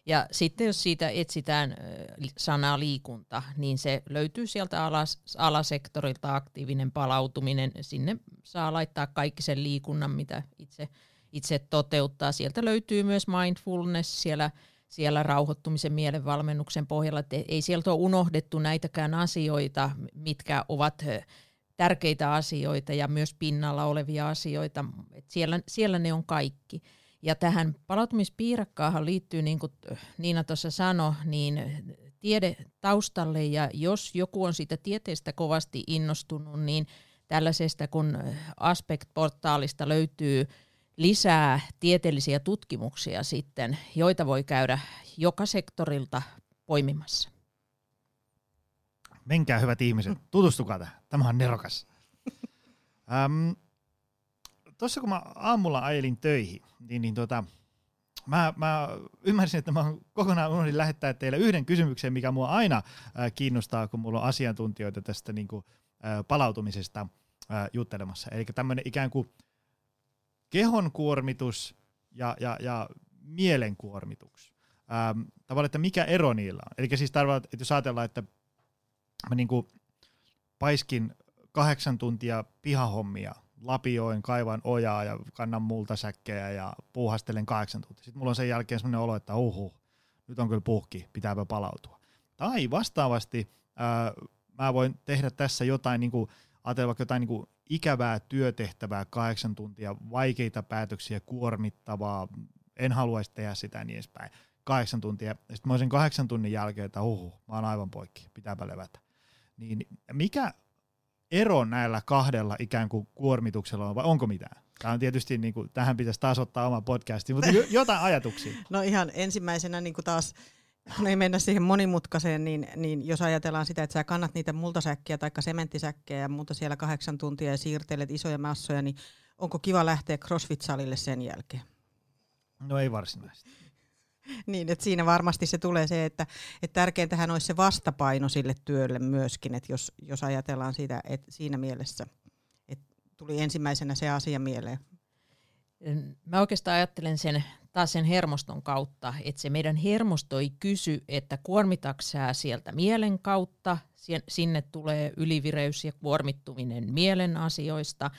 Ja sitten jos siitä etsitään sanaa liikunta, niin se löytyy sieltä alas, alasektorilta aktiivinen palautuminen. Sinne saa laittaa kaikki sen liikunnan, mitä itse, itse toteuttaa. Sieltä löytyy myös mindfulness, siellä siellä rauhoittumisen mielenvalmennuksen pohjalla, että ei sieltä ole unohdettu näitäkään asioita, mitkä ovat tärkeitä asioita ja myös pinnalla olevia asioita. että siellä, siellä ne on kaikki. Ja tähän palautumispiirakkaahan liittyy, niin kuin Niina tuossa sanoi, niin tiede taustalle, ja jos joku on siitä tieteestä kovasti innostunut, niin tällaisesta kun Aspect-portaalista löytyy lisää tieteellisiä tutkimuksia sitten, joita voi käydä joka sektorilta poimimassa. Menkää hyvät ihmiset, tutustukaa tähän. Tämä on nerokas. <laughs> Ähm, Tuossa kun mä aamulla ajelin töihin, niin, niin tota, mä, mä ymmärsin, että mä kokonaan unohdin lähettää teille yhden kysymyksen, mikä mua aina äh, kiinnostaa, kun mulla on asiantuntijoita tästä niin kuin, äh, palautumisesta äh, juttelemassa. Eli tämmöinen ikään kuin kehon kuormitus ja, ja, ja mielen kuormitus. Ähm, tavallaan, että mikä ero niillä on. Eli siis tarkoittaa, että jos ajatellaan, että mä niin kuin paiskin kahdeksan tuntia pihahommia, lapioin, kaivan ojaa ja kannan multasäkkejä ja puuhastelen kahdeksan tuntia. Sitten mulla on sen jälkeen sellainen olo, että uhu, nyt on kyllä puhki, pitääpä palautua. Tai vastaavasti ää, mä voin tehdä tässä jotain, niin kuin, ajatella vaikka jotain niin kuin ikävää työtehtävää, kahdeksan tuntia, vaikeita päätöksiä, kuormittavaa, en haluaisi tehdä sitä niin edespäin. Kahdeksan tuntia. Sitten mä olisin kahdeksan tunnin jälkeen, että uhu, mä oon aivan poikki, pitääpä levätä. Niin mikä ero näillä kahdella ikään kuin kuormituksella on, vai onko mitään? Tämä on tietysti, niin kuin, tähän pitäisi taas ottaa oma podcasti, mutta jotain ajatuksia. <laughs> No ihan ensimmäisenä niin kuin taas ei mennä siihen monimutkaiseen, niin, niin jos ajatellaan sitä, että sä kannat niitä multasäkkiä tai sementtisäkkejä ja muuta siellä kahdeksan tuntia ja siirtelet isoja massoja, niin onko kiva lähteä CrossFit-salille sen jälkeen? No ei varsinaisesti. <laughs> niin, että siinä varmasti se tulee se, että, että tärkeintähän olisi se vastapaino sille työlle myöskin, että jos, jos ajatellaan sitä, että siinä mielessä, että tuli ensimmäisenä se asia mieleen. Mä oikeastaan ajattelen sen taas sen hermoston kautta, että se meidän hermosto ei kysy, että kuormitaksää sieltä mielen kautta, sinne tulee ylivireys ja kuormittuminen mielen asioista,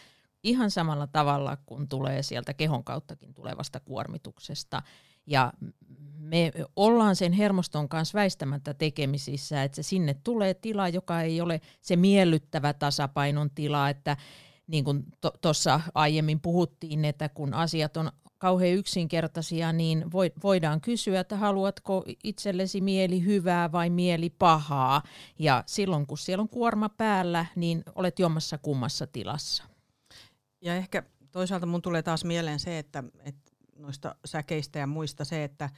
ihan samalla tavalla kuin tulee sieltä kehon kauttakin tulevasta kuormituksesta. Ja me ollaan sen hermoston kanssa väistämättä tekemisissä, että se sinne tulee tila, joka ei ole se miellyttävä tasapainon tila, että niin kuin tuossa aiemmin puhuttiin, että kun asiat on kauhean yksinkertaisia, niin voidaan kysyä, että haluatko itsellesi mieli hyvää vai mieli pahaa. Ja silloin kun siellä on kuorma päällä, niin olet jommassa kummassa tilassa. Ja ehkä toisaalta mun tulee taas mieleen se, että, että noista säkeistä ja muista se, että,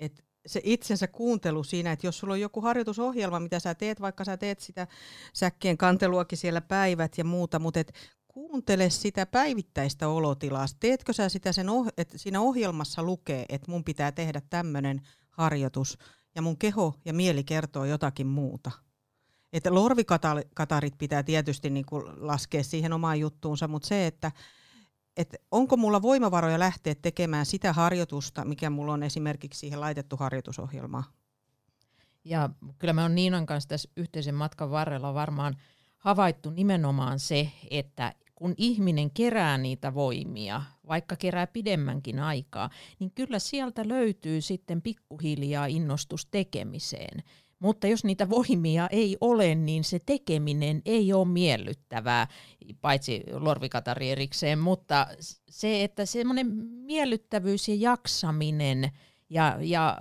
että se itsensä kuuntelu siinä, että jos sulla on joku harjoitusohjelma, mitä sä teet, vaikka sä teet sitä säkkien kanteluakin siellä päivät ja muuta, mutta et kuuntele sitä päivittäistä olotilaa. Teetkö sä sitä sen, oh- että siinä ohjelmassa lukee, että mun pitää tehdä tämmöinen harjoitus ja mun keho ja mieli kertoo jotakin muuta. Että lorvikatarit pitää tietysti niin kuin laskea siihen omaan juttuunsa, mutta se, että et onko mulla voimavaroja lähteä tekemään sitä harjoitusta, mikä mulla on esimerkiksi siihen laitettu harjoitusohjelmaan? Ja kyllä me on Niinan kanssa tässä yhteisen matkan varrella varmaan havaittu nimenomaan se, että kun ihminen kerää niitä voimia, vaikka kerää pidemmänkin aikaa, niin kyllä sieltä löytyy sitten pikkuhiljaa innostus tekemiseen. Mutta jos niitä voimia ei ole, niin se tekeminen ei ole miellyttävää, paitsi lorvikatari erikseen, mutta se, että semmoinen miellyttävyys ja jaksaminen ja, ja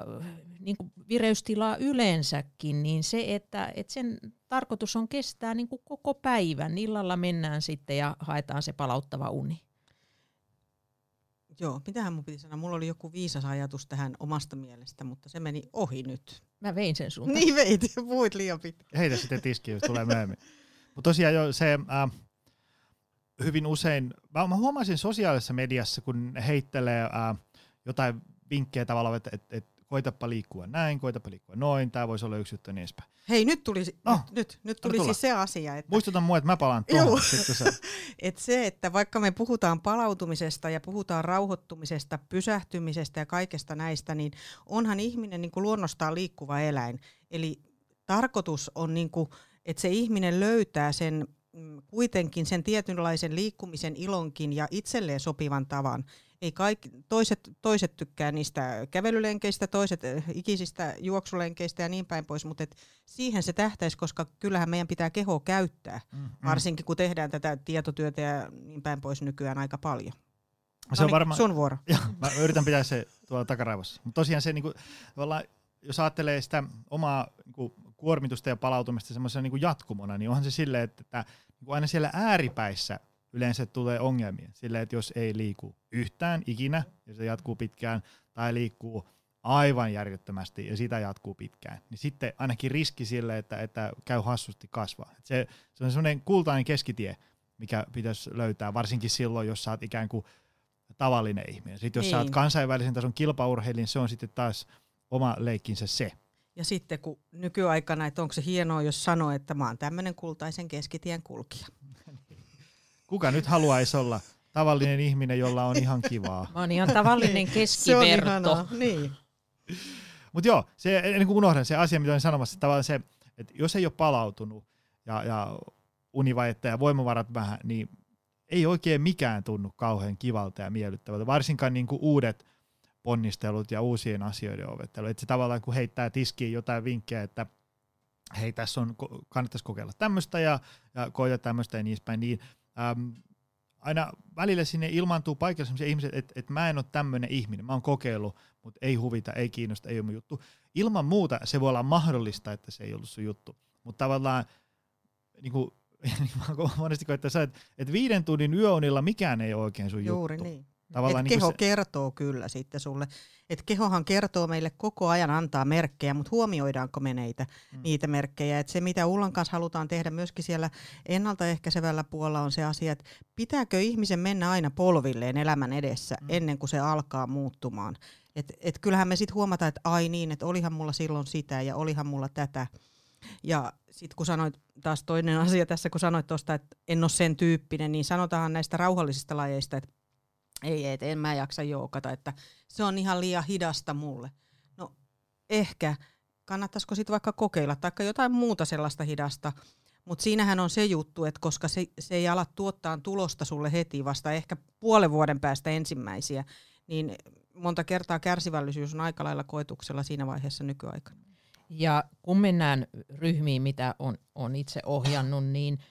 niin kuin vireystilaa yleensäkin, niin se, että, että sen tarkoitus on kestää niin kuin koko päivän. Illalla mennään sitten ja haetaan se palauttava uni. Joo, mitähän mun piti sanoa? Mulla oli joku viisas ajatus tähän omasta mielestä, mutta se meni ohi nyt. Mä vein sen sun. Niin veit, puhuit liian pitkään. Heitä sitten tiski, jos tulee myöhemmin. Mutta tosiaan jo se äh, hyvin usein, mä, mä huomasin sosiaalisessa mediassa, kun heittelee äh, jotain vinkkejä tavallaan, että et, et, koitapa liikkua näin, koitapa liikkua noin, tämä voisi olla yksi juttu niin edespäin. Hei, nyt tuli, no, nyt, nyt, nyt tuli siis se asia, että... Muistutan mua, että mä palaan tuohon. Se... <laughs> et se, että vaikka me puhutaan palautumisesta ja puhutaan rauhoittumisesta, pysähtymisestä ja kaikesta näistä, niin onhan ihminen niin kuin luonnostaan liikkuva eläin. Eli tarkoitus on, niin kuin, että se ihminen löytää sen mm, kuitenkin sen tietynlaisen liikkumisen ilonkin ja itselleen sopivan tavan ei kaikki, toiset, toiset tykkää niistä kävelylenkeistä, toiset eh, ikisistä juoksulenkeistä ja niin päin pois, mutta et siihen se tähtäisi, koska kyllähän meidän pitää kehoa käyttää, mm, mm. varsinkin kun tehdään tätä tietotyötä ja niin päin pois nykyään aika paljon. Se on varma... sun vuoro. Ja, mä yritän pitää se tuolla takaraivossa. Mutta tosiaan se, niinku, jos ajattelee sitä omaa niinku, kuormitusta ja palautumista semmoisena niinku jatkumona, niin onhan se silleen, että, että niinku aina siellä ääripäissä yleensä tulee ongelmia. Sillä, että jos ei liiku yhtään ikinä, ja se jatkuu pitkään, tai liikkuu aivan järjettömästi ja sitä jatkuu pitkään, niin sitten ainakin riski sille, että, että käy hassusti kasvaa. Et se, se on semmoinen kultainen keskitie, mikä pitäisi löytää, varsinkin silloin, jos sä oot ikään kuin tavallinen ihminen. Sitten jos niin. sä oot niin. kansainvälisen tason kilpaurheilin, se on sitten taas oma leikkinsä se. Ja sitten kun nykyaikana, että onko se hienoa, jos sanoo, että mä oon tämmöinen kultaisen keskitien kulkija. Kuka nyt haluaisi olla tavallinen ihminen, jolla on ihan kivaa? <laughs> Mä oon ihan tavallinen keskiverto. se on niin. Mutta joo, se, ennen kuin unohdan se asia, mitä olen sanomassa, tavallaan se, että jos ei ole palautunut ja, ja univajetta ja voimavarat vähän, niin ei oikein mikään tunnu kauhean kivalta ja miellyttävältä, varsinkaan niin kuin uudet ponnistelut ja uusien asioiden ovettelu. Että se tavallaan kun heittää tiskiin jotain vinkkejä, että hei tässä on, kannattaisi kokeilla tämmöistä ja, ja koita tämmöistä ja niin päin, niin äm, aina välillä sinne ilmaantuu paikalla sellaisia ihmisiä, että, että mä en ole tämmöinen ihminen, mä oon kokeillut, mutta ei huvita, ei kiinnosta, ei ole mun juttu. Ilman muuta se voi olla mahdollista, että se ei ollut sun juttu, mutta tavallaan niin kuin, <laughs> niin mä monesti koittaa että, että viiden tunnin yöunilla mikään ei ole oikein sun Juuri juttu. niin. Tavallaan et niin keho se... kertoo kyllä sitten sulle. Et kehohan kertoo meille koko ajan, antaa merkkejä, mutta huomioidaanko me neitä, mm. niitä merkkejä. Et se, mitä Ullan kanssa halutaan tehdä myöskin siellä ennaltaehkäisevällä puolella on se asia, että pitääkö ihmisen mennä aina polvilleen elämän edessä mm. ennen kuin se alkaa muuttumaan. Et, et kyllähän me sitten huomataan, että ai niin, että olihan mulla silloin sitä ja olihan mulla tätä. Ja sitten kun sanoit, taas toinen asia tässä, kun sanoit tuosta, että en ole sen tyyppinen, niin sanotaan näistä rauhallisista lajeista, että ei, et en mä jaksa joukata, että se on ihan liian hidasta mulle. No ehkä kannattaisiko sitten vaikka kokeilla, tai jotain muuta sellaista hidasta, mutta siinähän on se juttu, että koska se, se ei ala tuottaa tulosta sulle heti vasta ehkä puolen vuoden päästä ensimmäisiä, niin monta kertaa kärsivällisyys on aika lailla koetuksella siinä vaiheessa nykyaikana. Ja kun mennään ryhmiin, mitä on, on itse ohjannut, niin –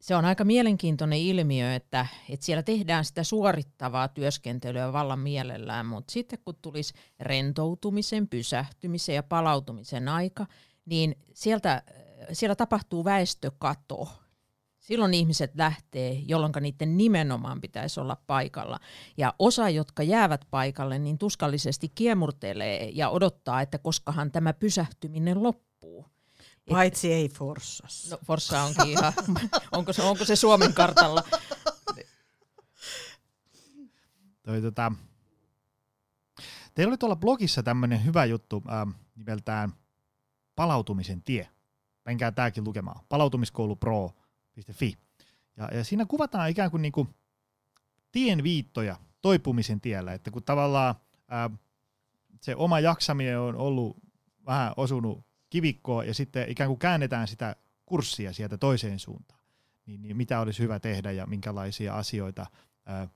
se on aika mielenkiintoinen ilmiö, että, että siellä tehdään sitä suorittavaa työskentelyä vallan mielellään, mutta sitten kun tulisi rentoutumisen, pysähtymisen ja palautumisen aika, niin sieltä, siellä tapahtuu väestökato. Silloin ihmiset lähtee, jolloin niiden nimenomaan pitäisi olla paikalla. Ja osa, jotka jäävät paikalle, niin tuskallisesti kiemurtelee ja odottaa, että koskahan tämä pysähtyminen loppuu. Paitsi ei Forssassa. No Forssa onkin ihan, <laughs> onko se, onko se Suomen kartalla? Toi, tota, teillä oli tuolla blogissa tämmöinen hyvä juttu äh, nimeltään Palautumisen tie. Menkää tämäkin lukemaan. Palautumiskoulupro.fi. Ja, ja siinä kuvataan ikään kuin, niinku tien viittoja toipumisen tiellä, että kun tavallaan äh, se oma jaksaminen on ollut vähän osunut kivikkoa ja sitten ikään kuin käännetään sitä kurssia sieltä toiseen suuntaan, niin, niin mitä olisi hyvä tehdä ja minkälaisia asioita ää,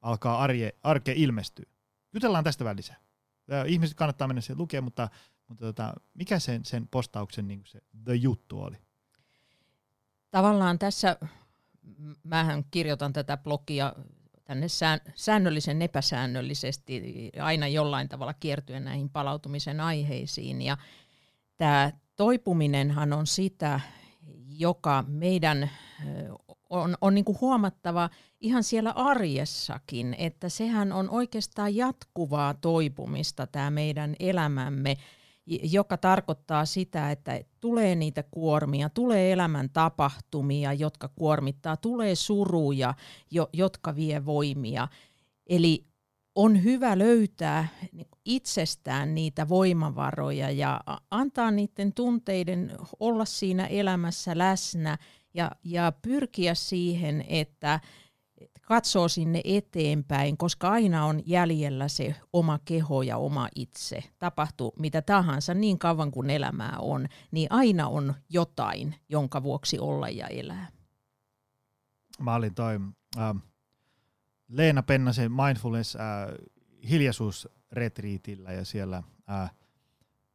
alkaa arje, arke ilmestyä. Jutellaan tästä välissä. Ihmiset kannattaa mennä sen lukemaan, mutta, mutta tota, mikä sen, sen postauksen niin se the juttu oli? Tavallaan tässä, mähän kirjoitan tätä blogia tänne säännöllisen epäsäännöllisesti, aina jollain tavalla kiertyen näihin palautumisen aiheisiin. Ja tämä toipuminenhan on sitä, joka meidän on, on niin huomattava ihan siellä arjessakin, että sehän on oikeastaan jatkuvaa toipumista tämä meidän elämämme, joka tarkoittaa sitä, että tulee niitä kuormia, tulee elämän tapahtumia, jotka kuormittaa, tulee suruja, jo, jotka vie voimia. Eli on hyvä löytää itsestään niitä voimavaroja ja antaa niiden tunteiden olla siinä elämässä läsnä ja, ja pyrkiä siihen, että katsoo sinne eteenpäin, koska aina on jäljellä se oma keho ja oma itse. Tapahtuu mitä tahansa niin kauan kuin elämää on, niin aina on jotain, jonka vuoksi olla ja elää. Mä olin toi äh, Leena Pennasen mindfulness äh, hiljaisuusretriitillä ja siellä äh,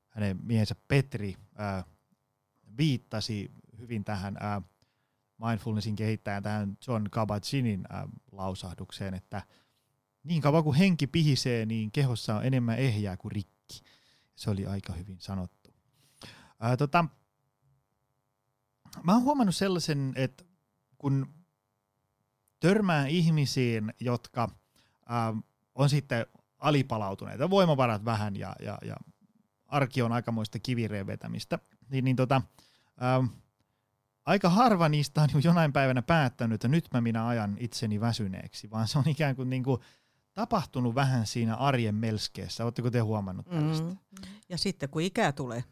hänen miehensä Petri äh, viittasi hyvin tähän äh, mindfulnessin kehittäjän tähän John Kabat-Zinin äh, lausahdukseen, että niin kauan kuin henki pihisee, niin kehossa on enemmän ehjää kuin rikki. Se oli aika hyvin sanottu. Ää, tota, mä oon huomannut sellaisen, että kun törmää ihmisiin, jotka ää, on sitten alipalautuneita, voimavarat vähän ja, ja, ja arki on aikamoista kivireen vetämistä, niin, niin tota, ää, aika harva niistä on jonain päivänä päättänyt, että nyt mä minä ajan itseni väsyneeksi, vaan se on ikään kuin, niin kuin tapahtunut vähän siinä arjen melskeessä. Oletteko te huomannut tällaista? Mm. Ja sitten kun ikää tulee.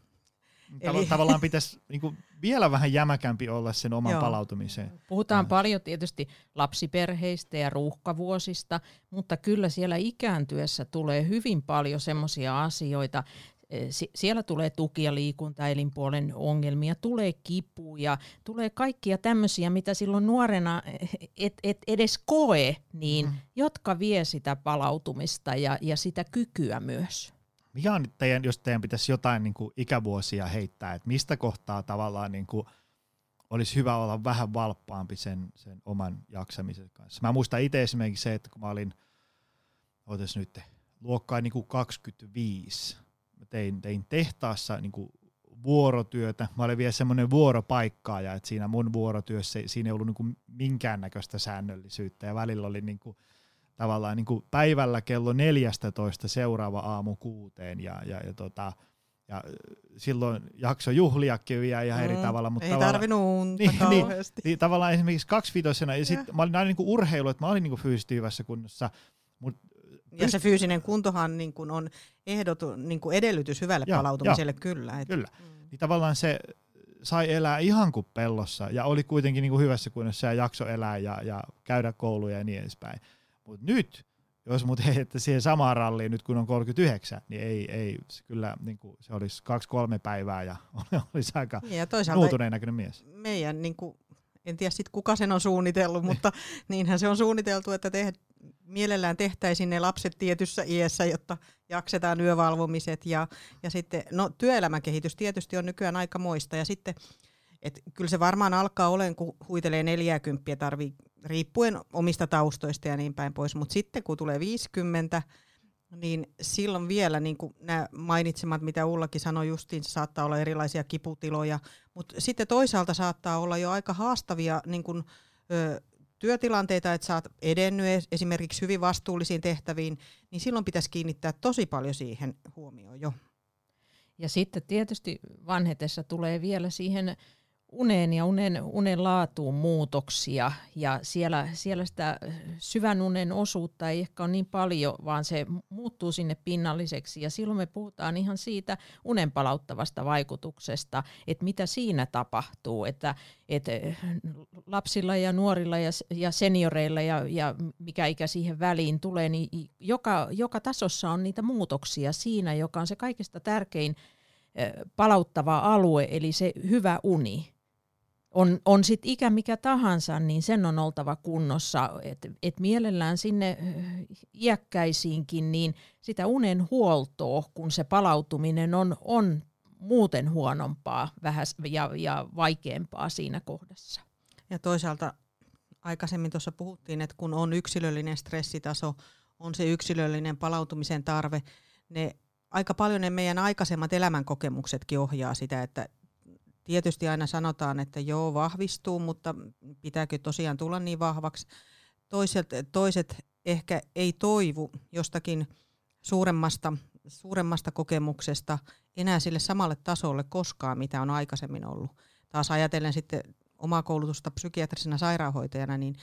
Tav- Eli... Tavallaan pitäisi niin kuin vielä vähän jämäkämpi olla sen oman Joo. palautumiseen. Puhutaan paljon tietysti lapsiperheistä ja ruuhkavuosista, mutta kyllä siellä ikääntyessä tulee hyvin paljon semmoisia asioita, siellä tulee tukia liikunta, elinpuolen ongelmia, tulee kipuja, tulee kaikkia tämmöisiä, mitä silloin nuorena et, et edes koe, niin, mm. jotka vie sitä palautumista ja, ja sitä kykyä myös. Mikä on teidän, jos teidän pitäisi jotain niin kuin ikävuosia heittää, että mistä kohtaa tavallaan niin kuin olisi hyvä olla vähän valppaampi sen, sen oman jaksamisen kanssa. Mä muistan itse esimerkiksi se, että kun mä olin, otas nyt, luokkaan niin kuin 25, tein, tein tehtaassa niin kuin vuorotyötä. Mä olin vielä semmoinen vuoropaikkaaja, että siinä mun vuorotyössä siinä ei ollut niin kuin minkäännäköistä säännöllisyyttä ja välillä oli niin kuin, tavallaan niin kuin päivällä kello 14 seuraava aamu kuuteen ja, ja, ja, tota, ja silloin jakso juhliakin vielä ihan eri mm, tavalla. Mutta ei tarvinnut unta niin, niin, niin, tavallaan esimerkiksi kaksivitosena, ja sitten mä olin aina niin kuin urheilu, että mä olin niin kuin fyysisesti hyvässä kunnossa, mutta ja se fyysinen kuntohan niin kuin on ehdotu, niin kuin edellytys hyvälle ja, palautumiselle, ja, kyllä. Et, kyllä. Mm. Niin tavallaan se sai elää ihan kuin pellossa ja oli kuitenkin niin kuin hyvässä kunnossa ja jakso elää ja, ja käydä kouluja ja niin edespäin. Mutta nyt, jos mut heitte siihen samaan ralliin nyt kun on 39, niin ei, ei se kyllä niin kuin, se olisi kaksi-kolme päivää ja <laughs> olisi aika ja nuutuneen näköinen mies. Meidän, niin kuin, en tiedä sit kuka sen on suunnitellut, mutta <laughs> niinhän se on suunniteltu, että te, mielellään tehtäisiin ne lapset tietyssä iässä, jotta jaksetaan yövalvomiset ja, ja sitten, no työelämän kehitys tietysti on nykyään aika moista ja sitten, et kyllä se varmaan alkaa olen, kun huitelee 40 tarvii, riippuen omista taustoista ja niin päin pois, mutta sitten kun tulee 50, niin silloin vielä niin nämä mainitsemat, mitä Ullakin sanoi justiin, saattaa olla erilaisia kiputiloja, mutta sitten toisaalta saattaa olla jo aika haastavia niin kuin, ö, työtilanteita, että oot edennyt esimerkiksi hyvin vastuullisiin tehtäviin, niin silloin pitäisi kiinnittää tosi paljon siihen huomioon jo. Ja sitten tietysti vanhetessa tulee vielä siihen uneen ja unen, unen laatuun muutoksia ja siellä, siellä sitä syvän unen osuutta ei ehkä ole niin paljon, vaan se muuttuu sinne pinnalliseksi ja silloin me puhutaan ihan siitä unen palauttavasta vaikutuksesta, että mitä siinä tapahtuu, että, että lapsilla ja nuorilla ja, ja senioreilla ja, ja mikä ikä siihen väliin tulee, niin joka, joka tasossa on niitä muutoksia siinä, joka on se kaikista tärkein palauttava alue, eli se hyvä uni. On, on sitten ikä mikä tahansa, niin sen on oltava kunnossa. Et, et mielellään sinne iäkkäisiinkin, niin sitä unen huoltoa, kun se palautuminen on, on muuten huonompaa vähän ja, ja vaikeampaa siinä kohdassa. Ja toisaalta aikaisemmin tuossa puhuttiin, että kun on yksilöllinen stressitaso, on se yksilöllinen palautumisen tarve, ne aika paljon ne meidän aikaisemmat elämänkokemuksetkin ohjaa sitä, että tietysti aina sanotaan, että joo, vahvistuu, mutta pitääkö tosiaan tulla niin vahvaksi. Toiset, toiset ehkä ei toivu jostakin suuremmasta, suuremmasta kokemuksesta enää sille samalle tasolle koskaan, mitä on aikaisemmin ollut. Taas ajatellen sitten omaa koulutusta psykiatrisena sairaanhoitajana, niin,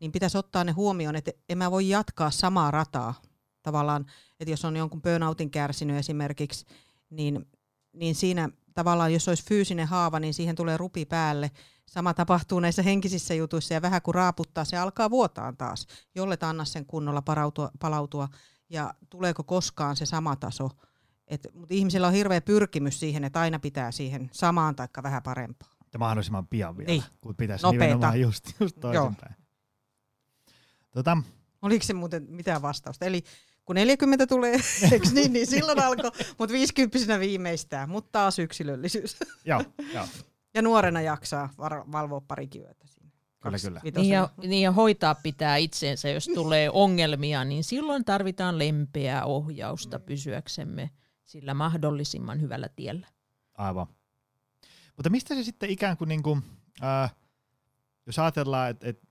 niin pitäisi ottaa ne huomioon, että en mä voi jatkaa samaa rataa. Tavallaan, että jos on jonkun burnoutin kärsinyt esimerkiksi, niin, niin siinä tavallaan, jos olisi fyysinen haava, niin siihen tulee rupi päälle. Sama tapahtuu näissä henkisissä jutuissa ja vähän kun raaputtaa, se alkaa vuotaan taas, jolle anna sen kunnolla parautua, palautua. Ja tuleeko koskaan se sama taso? Et, mutta ihmisillä on hirveä pyrkimys siihen, että aina pitää siihen samaan tai vähän parempaan. Ja mahdollisimman pian vielä, niin. kun pitäisi Nopeeta. nimenomaan just, just toisinpäin. Tota, Oliko se muuten mitään vastausta? Eli kun 40 tulee, <laughs> eikö niin, niin silloin alkoi, mutta 50 viimeistään, mutta taas yksilöllisyys. joo, <laughs> joo. Ja nuorena jaksaa var- valvoa parikin yötä siinä. Kyllä, kyllä. Niin ja, niin ja hoitaa pitää itseensä, jos tulee <laughs> ongelmia, niin silloin tarvitaan lempeää ohjausta pysyäksemme sillä mahdollisimman hyvällä tiellä. Aivan. Mutta mistä se sitten ikään kuin, niin kuin äh, jos ajatellaan, että et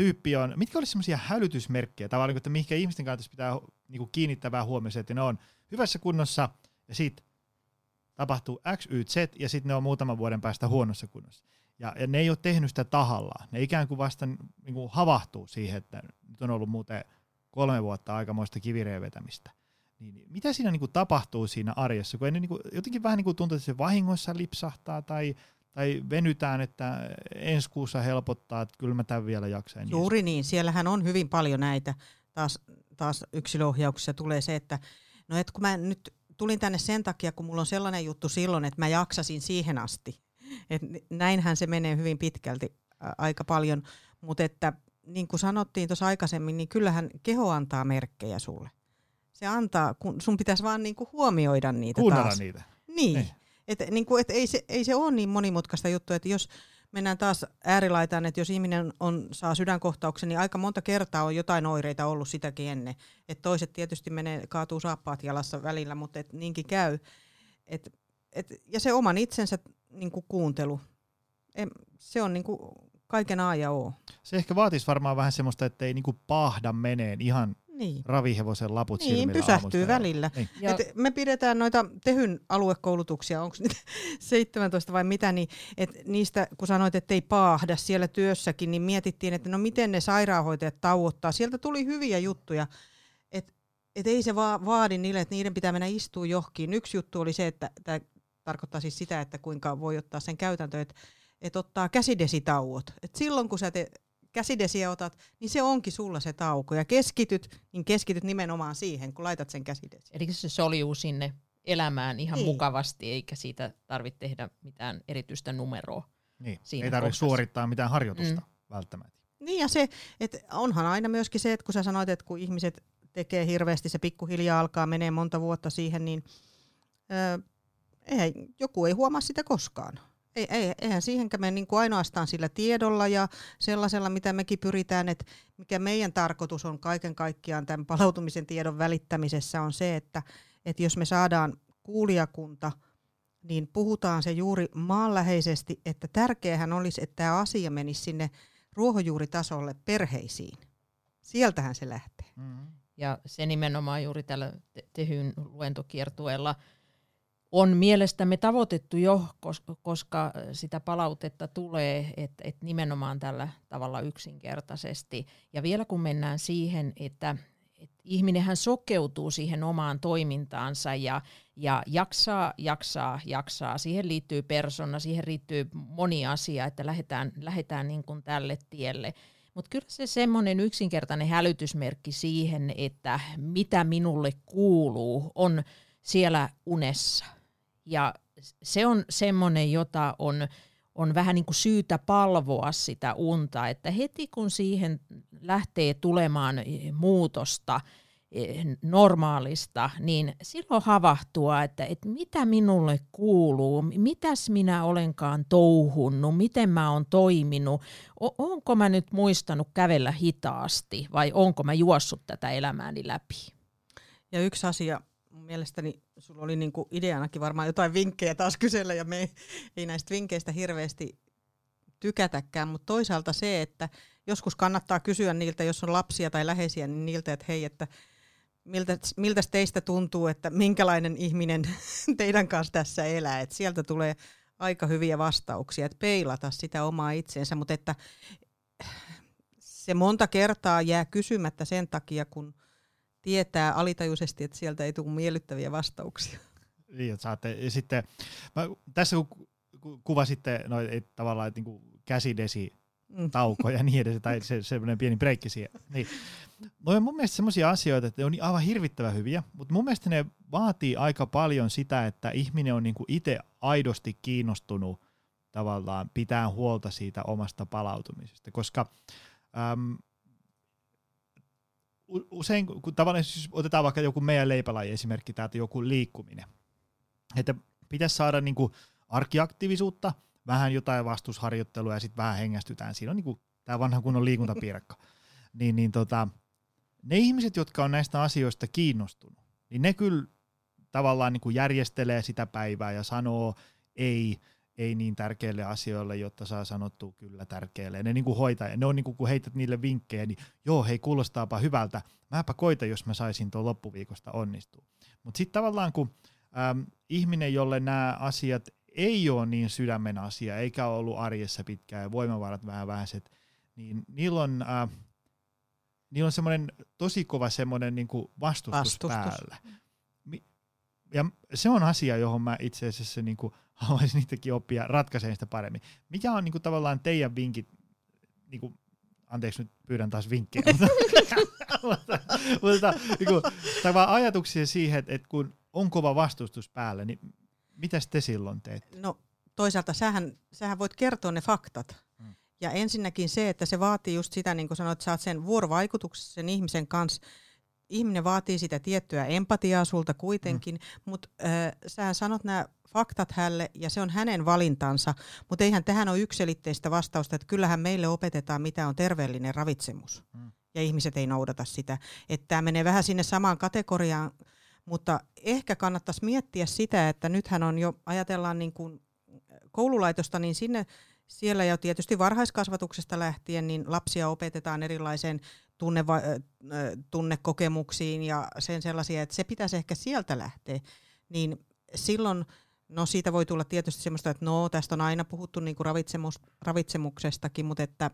tyyppi on, mitkä olisi semmoisia hälytysmerkkejä tavallaan, että mihinkä ihmisten kanssa pitää niin vähän huomioon, että ne on hyvässä kunnossa ja sitten tapahtuu X, Y, Z ja sitten ne on muutaman vuoden päästä huonossa kunnossa. Ja, ja ne ei ole tehnyt sitä tahallaan. Ne ikään kuin vasta niin kuin havahtuu siihen, että nyt on ollut muuten kolme vuotta aikamoista kivireen vetämistä. Niin, niin mitä siinä niin kuin tapahtuu siinä arjessa, kun ne, niin kuin, jotenkin vähän niin kuin tuntuu, että se vahingoissa lipsahtaa tai, tai venytään, että ensi kuussa helpottaa, että kyllä mä tämän vielä jaksan. Juuri niin, siellähän on hyvin paljon näitä. Taas, taas yksilöohjauksessa tulee se, että no et kun mä nyt tulin tänne sen takia, kun mulla on sellainen juttu silloin, että mä jaksasin siihen asti. Et näinhän se menee hyvin pitkälti ä, aika paljon, mutta että niin kuin sanottiin tuossa aikaisemmin, niin kyllähän keho antaa merkkejä sulle. Se antaa, kun sun pitäisi vaan niin kuin huomioida niitä Kuunnella taas. niitä. Niin. Niin. Et, niin kuin, et ei, se, ei se ole niin monimutkaista juttua, että jos mennään taas äärilaitaan, että jos ihminen on, saa sydänkohtauksen, niin aika monta kertaa on jotain oireita ollut sitäkin ennen. Et toiset tietysti menee, kaatuu saappaat jalassa välillä, mutta et niinkin käy. Et, et, ja se oman itsensä niin kuin kuuntelu, em, se on niin kuin kaiken A ja O. Se ehkä vaatisi varmaan vähän semmoista, että ei niinku paahda meneen ihan Niin. ravihevosen laput Niin, silmillä pysähtyy aamusta. välillä. Niin. Ja, Et me pidetään noita Tehyn aluekoulutuksia, onko niitä 17 vai mitä, niin et niistä kun sanoit, että ei paahda siellä työssäkin, niin mietittiin, että no miten ne sairaanhoitajat tauottaa. Sieltä tuli hyviä juttuja, että et ei se va- vaadi niille, että niiden pitää mennä istua johonkin. Yksi juttu oli se, että tämä tarkoittaa siis sitä, että kuinka voi ottaa sen käytäntöön, että et ottaa käsidesitauot. Et silloin kun sä te käsidesiä otat, niin se onkin sulla se tauko. Ja keskityt, niin keskityt nimenomaan siihen, kun laitat sen käsidesiä. eli se soljuu sinne elämään ihan Niin. mukavasti, eikä siitä tarvitse tehdä mitään erityistä numeroa. Niin. Siinä Ei tarvitse kohdassa. suorittaa mitään harjoitusta Mm. välttämättä. Niin ja se, että onhan aina myöskin se, että kun sä sanoit, että kun ihmiset tekee hirveästi, se pikkuhiljaa alkaa menee monta vuotta siihen, niin öö, eihän, joku ei huomaa sitä koskaan. Ei, ei, eihän siihenkään mene niin kuin ainoastaan sillä tiedolla ja sellaisella, mitä mekin pyritään, että mikä meidän tarkoitus on kaiken kaikkiaan tämän palautumisen tiedon välittämisessä on se, että, että jos me saadaan kuulijakunta, niin puhutaan se juuri maanläheisesti, että tärkeähän olisi, että tämä asia menisi sinne ruohonjuuritasolle perheisiin. Sieltähän se lähtee. Mm-hmm. Ja se nimenomaan juuri tällä te- Tehyn luentokiertueella on mielestämme tavoitettu jo, kos- koska sitä palautetta tulee, että et nimenomaan tällä tavalla yksinkertaisesti. Ja vielä kun mennään siihen, että et ihminenhän sokeutuu siihen omaan toimintaansa ja, ja jaksaa, jaksaa, jaksaa. Siihen liittyy persona, siihen liittyy moni asia, että lähdetään, lähdetään niin kuin tälle tielle. Mutta kyllä se semmoinen yksinkertainen hälytysmerkki siihen, että mitä minulle kuuluu, on siellä unessa. Ja se on semmoinen, jota on, on vähän niin kuin syytä palvoa sitä unta, että heti kun siihen lähtee tulemaan muutosta, Eh, normaalista, niin silloin havahtua, että, että mitä minulle kuuluu, mitäs minä olenkaan touhunnut, miten mä oon toiminut, o- onko mä nyt muistanut kävellä hitaasti vai onko mä juossut tätä elämääni läpi. Ja yksi asia, mielestäni sulla oli niinku ideanakin varmaan jotain vinkkejä taas kysellä ja me ei, ei näistä vinkkeistä hirveästi tykätäkään, mutta toisaalta se, että joskus kannattaa kysyä niiltä, jos on lapsia tai läheisiä, niin niiltä, että hei, että miltä, miltä teistä tuntuu, että minkälainen ihminen <laughs> teidän kanssa tässä elää. Et sieltä tulee aika hyviä vastauksia, että peilata sitä omaa itseensä, mutta että se monta kertaa jää kysymättä sen takia, kun tietää alitajuisesti, että sieltä ei tule miellyttäviä vastauksia. Niin, että saatte, ja sitten, mä, tässä kun kuvasitte no, et, tavallaan että niin käsidesi mm. tauko ja niin edes, tai se, semmoinen pieni breikki siihen. Niin. No on mun mielestä semmoisia asioita, että ne on aivan hirvittävän hyviä, mutta mun mielestä ne vaatii aika paljon sitä, että ihminen on niinku itse aidosti kiinnostunut tavallaan pitää huolta siitä omasta palautumisesta, koska äm, usein, kun tavallaan siis otetaan vaikka joku meidän leipälaji esimerkki täältä joku liikkuminen, että pitäisi saada niinku arkiaktiivisuutta, vähän jotain vastusharjoittelua ja sitten vähän hengästytään. Siinä on niinku tämä vanha kunnon liikuntapiirakka. <laughs> niin, niin tota, ne ihmiset, jotka on näistä asioista kiinnostunut, niin ne kyllä tavallaan niin kuin järjestelee sitä päivää ja sanoo ei, ei niin tärkeille asioille, jotta saa sanottua kyllä tärkeille. Ne niin kuin hoitaa, ja ne on niin kuin, kun heität niille vinkkejä, niin joo, hei, kuulostaapa hyvältä, mäpä koita, jos mä saisin tuon loppuviikosta onnistua. Mutta sitten tavallaan, kun äm, ihminen, jolle nämä asiat ei ole niin sydämen asia, eikä ole ollut arjessa pitkään ja voimavarat vähän vähäiset, niin niillä on, äh, niillä on semmoinen tosi kova semmoinen niin kuin vastustus, vastustus päällä. Ja se on asia, johon mä itse asiassa niin kuin haluaisin niitäkin oppia ratkaisemaan sitä paremmin. Mikä on niin kuin tavallaan teidän vinkit, niin kuin, anteeksi nyt pyydän taas vinkkejä, mutta, <laughs> mutta niin kuin, ajatuksia siihen, että, että kun on kova vastustus päällä, niin Mitäs te silloin teet? No toisaalta sähän, sähän voit kertoa ne faktat. Hmm. Ja ensinnäkin se, että se vaatii just sitä, niin kuin sanoit, että sä oot sen vuorovaikutuksessa sen ihmisen kanssa. Ihminen vaatii sitä tiettyä empatiaa sulta kuitenkin, hmm. mutta äh, sä sanot nämä faktat hälle ja se on hänen valintansa, mutta eihän tähän ole yksilitteistä vastausta, että kyllähän meille opetetaan, mitä on terveellinen ravitsemus. Hmm. Ja ihmiset ei noudata sitä. Että tämä menee vähän sinne samaan kategoriaan mutta ehkä kannattaisi miettiä sitä, että nythän on jo, ajatellaan niin kuin koululaitosta, niin sinne siellä jo tietysti varhaiskasvatuksesta lähtien niin lapsia opetetaan erilaiseen tunne, tunnekokemuksiin ja sen sellaisia, että se pitäisi ehkä sieltä lähteä. Niin silloin, no siitä voi tulla tietysti semmoista, että no tästä on aina puhuttu niin kuin ravitsemuksestakin, mutta että,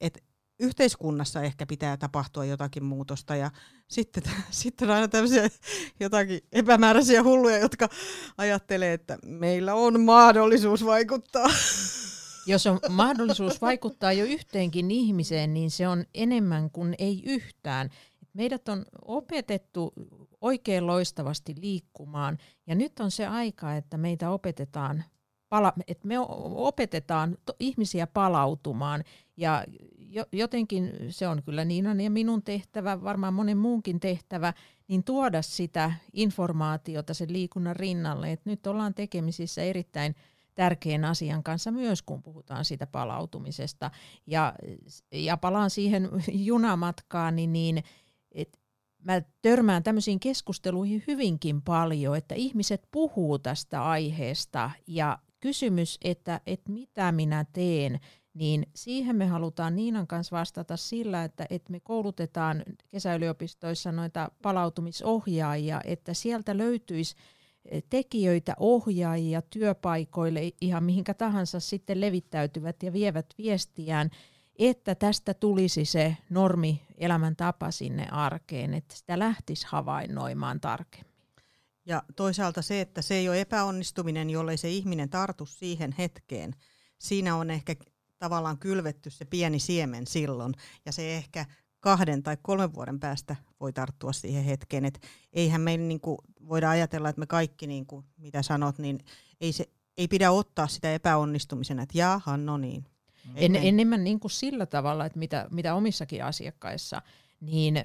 että yhteiskunnassa ehkä pitää tapahtua jotakin muutosta ja sitten, <laughs> sitten on aina tämmöisiä jotakin epämääräisiä hulluja, jotka ajattelee, että meillä on mahdollisuus vaikuttaa. <laughs> Jos on mahdollisuus vaikuttaa jo yhteenkin ihmiseen, niin se on enemmän kuin ei yhtään. Meidät on opetettu oikein loistavasti liikkumaan ja nyt on se aika, että meitä opetetaan pala- että me opetetaan ihmisiä palautumaan ja jo, jotenkin se on kyllä Niinan ja minun tehtävä, varmaan monen muunkin tehtävä, niin tuoda sitä informaatiota sen liikunnan rinnalle, että nyt ollaan tekemisissä erittäin tärkeän asian kanssa myös, kun puhutaan siitä palautumisesta. Ja, ja palaan siihen junamatkaan, niin, että mä törmään tämmöisiin keskusteluihin hyvinkin paljon, että ihmiset puhuu tästä aiheesta ja kysymys, että, että mitä minä teen, niin siihen me halutaan Niinan kanssa vastata sillä, että, että me koulutetaan kesäyliopistoissa noita palautumisohjaajia, että sieltä löytyisi eh, tekijöitä, ohjaajia työpaikoille, ihan mihinkä tahansa sitten levittäytyvät ja vievät viestiään, että tästä tulisi se normi elämäntapa sinne arkeen, että sitä lähtisi havainnoimaan tarkemmin. Ja toisaalta se, että se ei ole epäonnistuminen, jollei se ihminen tartu siihen hetkeen. Siinä on ehkä tavallaan kylvetty se pieni siemen silloin, ja se ehkä kahden tai kolmen vuoden päästä voi tarttua siihen hetkeen. Et eihän me niinku voida ajatella, että me kaikki, niinku, mitä sanot, niin ei, se, ei pidä ottaa sitä epäonnistumisena, että jaha, no niin. En, enemmän niin kuin sillä tavalla, että mitä, mitä omissakin asiakkaissa, niin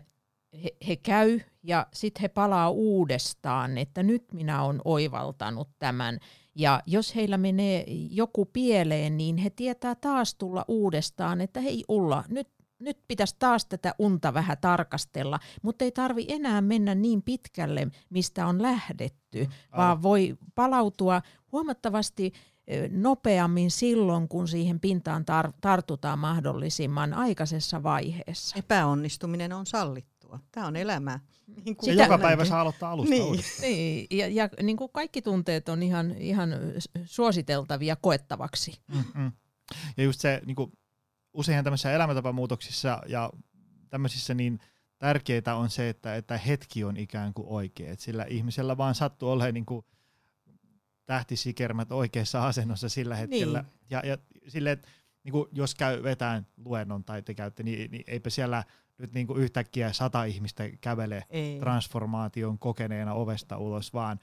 he, he käy ja sitten he palaa uudestaan, että nyt minä olen oivaltanut tämän. Ja jos heillä menee joku pieleen, niin he tietää taas tulla uudestaan, että hei Ulla, nyt nyt pitäisi taas tätä unta vähän tarkastella, mutta ei tarvi enää mennä niin pitkälle, mistä on lähdetty, mm, vaan voi palautua huomattavasti nopeammin silloin, kun siihen pintaan tar- tartutaan mahdollisimman aikaisessa vaiheessa. Epäonnistuminen on sallittua. Tämä on elämää. Niin kuin ja joka päivä saa aloittaa alusta niin. niin. Ja, ja niin kuin kaikki tunteet on ihan, ihan suositeltavia koettavaksi. Mm-hmm. Ja just se, niin kuin usein tämmöisissä elämäntapamuutoksissa ja tämmöisissä niin tärkeää on se, että, että hetki on ikään kuin oikea. Et sillä ihmisellä vaan sattuu olemaan niin kuin tähtisikermät oikeassa asennossa sillä hetkellä. Niin. Ja, ja sille, että niin kuin jos käy vetään luennon tai te käytte, niin, niin eipä siellä nyt niin kuin yhtäkkiä sata ihmistä kävele Ei. transformaation kokeneena ovesta ulos, vaan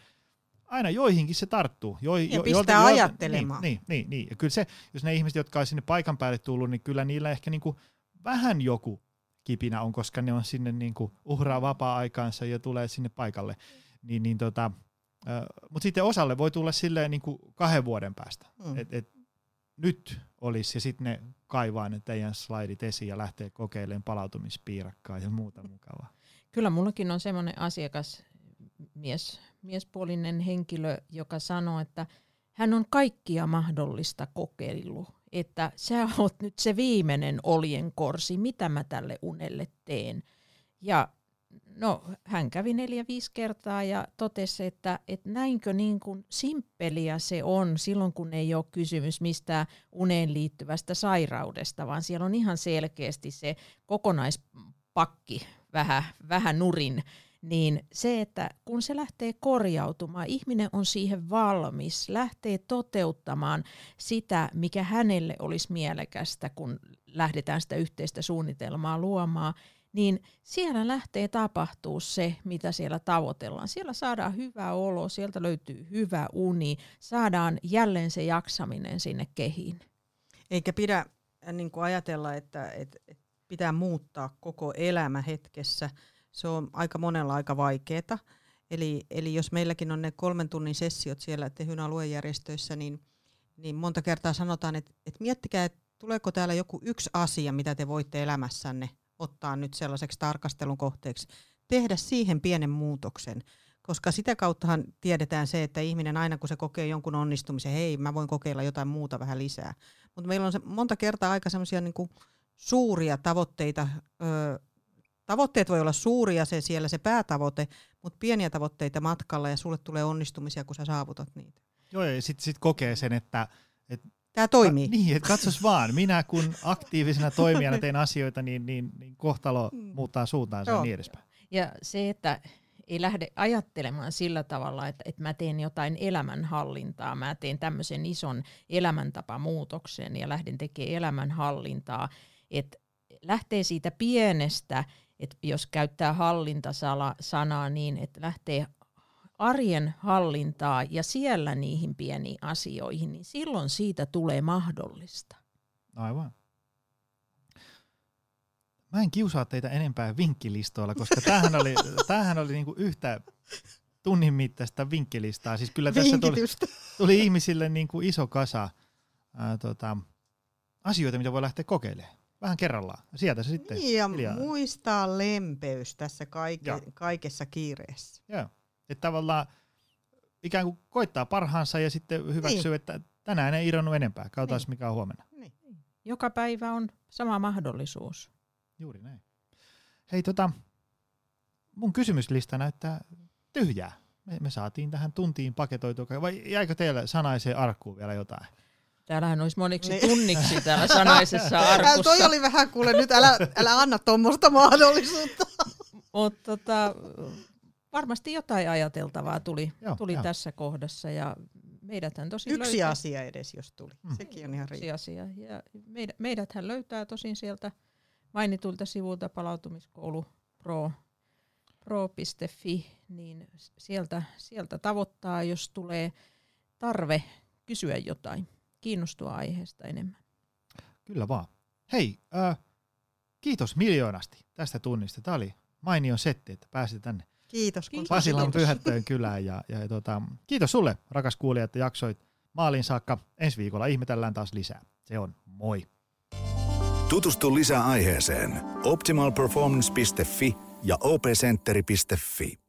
aina joihinkin se tarttuu. Jo, ja jo, pistää jo, ajattelemaan. Niin, niin, niin, niin. Ja kyllä se, jos ne ihmiset, jotka on sinne paikan päälle tullut, niin kyllä niillä ehkä niin kuin vähän joku kipinä on, koska ne on sinne niin kuin uhraa vapaa-aikaansa ja tulee sinne paikalle. Niin, niin tota, Mutta sitten osalle voi tulla silleen niin kuin kahden vuoden päästä. Mm. Et, et, nyt olisi, ja sitten ne kaivaa ne teidän slaidit esiin ja lähtee kokeilemaan palautumispiirakkaa ja muuta mukavaa. Kyllä mullakin on semmoinen asiakas, mies, miespuolinen henkilö, joka sanoo, että hän on kaikkia mahdollista kokeillut, että sä oot nyt se viimeinen oljenkorsi, mitä mä tälle unelle teen. Ja no, hän kävi neljä, viisi kertaa ja totesi, että, että näinkö niin kuin simppeliä se on silloin, kun ei ole kysymys mistään uneen liittyvästä sairaudesta, vaan siellä on ihan selkeästi se kokonaispakki vähän, vähän nurin. Niin se, että kun se lähtee korjautumaan, ihminen on siihen valmis, lähtee toteuttamaan sitä, mikä hänelle olisi mielekästä, kun lähdetään sitä yhteistä suunnitelmaa luomaan, niin siellä lähtee tapahtuu se, mitä siellä tavoitellaan. Siellä saadaan hyvä olo, sieltä löytyy hyvä uni, saadaan jälleen se jaksaminen sinne kehiin. Eikä pidä äh, niin kuin ajatella, että, että pitää muuttaa koko elämä hetkessä – se on aika monella aika vaikeaa. Eli, eli jos meilläkin on ne kolmen tunnin sessiot siellä Tehyn aluejärjestöissä, niin, niin monta kertaa sanotaan, että, että miettikää, että tuleeko täällä joku yksi asia, mitä te voitte elämässänne ottaa nyt sellaiseksi tarkastelun kohteeksi, tehdä siihen pienen muutoksen. Koska sitä kauttahan tiedetään se, että ihminen aina kun se kokee jonkun onnistumisen, hei mä voin kokeilla jotain muuta vähän lisää. Mutta meillä on se monta kertaa aika semmoisia niinku suuria tavoitteita, öö, tavoitteet voi olla suuria, se siellä se päätavoite, mutta pieniä tavoitteita matkalla ja sulle tulee onnistumisia, kun sä saavutat niitä. Joo, ja sitten sit kokee sen, että... Et, Tämä toimii. Ka, niin, että katsos vaan, minä kun aktiivisena toimijana teen asioita, niin, niin, niin kohtalo muuttaa suuntaansa ja niin edespäin. Ja se, että ei lähde ajattelemaan sillä tavalla, että, että mä teen jotain elämänhallintaa, mä teen tämmöisen ison elämäntapamuutoksen ja lähden tekemään elämänhallintaa, että lähtee siitä pienestä että jos käyttää hallintasanaa niin, että lähtee arjen hallintaa ja siellä niihin pieniin asioihin, niin silloin siitä tulee mahdollista. Aivan. Mä en kiusaa teitä enempää vinkkilistoilla, koska tämähän oli, <laughs> tämähän oli niinku yhtä tunnin mittaista vinkkilistaa. Siis kyllä tässä tuli, tuli ihmisille niinku iso kasa ää, tota, asioita, mitä voi lähteä kokeilemaan vähän kerrallaan. Sieltä se sitten. Niin, ja hiljaa. muistaa lempeys tässä kaike, kaikessa kiireessä. Joo. Että tavallaan ikään kuin koittaa parhaansa ja sitten hyväksyy, niin. että tänään ei irronnut enempää. Katsotaan, niin. mikä on huomenna. Niin. Joka päivä on sama mahdollisuus. Juuri näin. Hei, tota, mun kysymyslista näyttää tyhjää. Me, me saatiin tähän tuntiin paketoitua. Vai jäikö teille sanaiseen arkkuun vielä jotain? Täällähän olisi moniksi niin. tunniksi täällä sanaisessa arkussa. Toi oli vähän kuule, nyt älä, älä anna tuommoista mahdollisuutta. Mutta tota, varmasti jotain ajateltavaa tuli, joo, tuli joo. tässä kohdassa ja meidäthän tosi Yksi löytää, asia edes, jos tuli. Mm. Sekin on ihan Yksi asia. Ja meidät, meidäthän löytää tosin sieltä mainitulta sivulta palautumiskoulu pro, pro.fi, niin sieltä, sieltä tavoittaa, jos tulee tarve kysyä jotain, kiinnostua aiheesta enemmän. Kyllä vaan. Hei, äh, kiitos miljoonasti tästä tunnista. Tämä oli mainio setti, että pääsit tänne Kiitos. Kun Pasilan Pyhättöön kylään. Ja, ja, ja tota, kiitos sulle, rakas kuulija, että jaksoit maaliin saakka. Ensi viikolla ihmetellään taas lisää. Se on moi. Tutustu lisää aiheeseen optimalperformance.fi ja opcenteri.fi.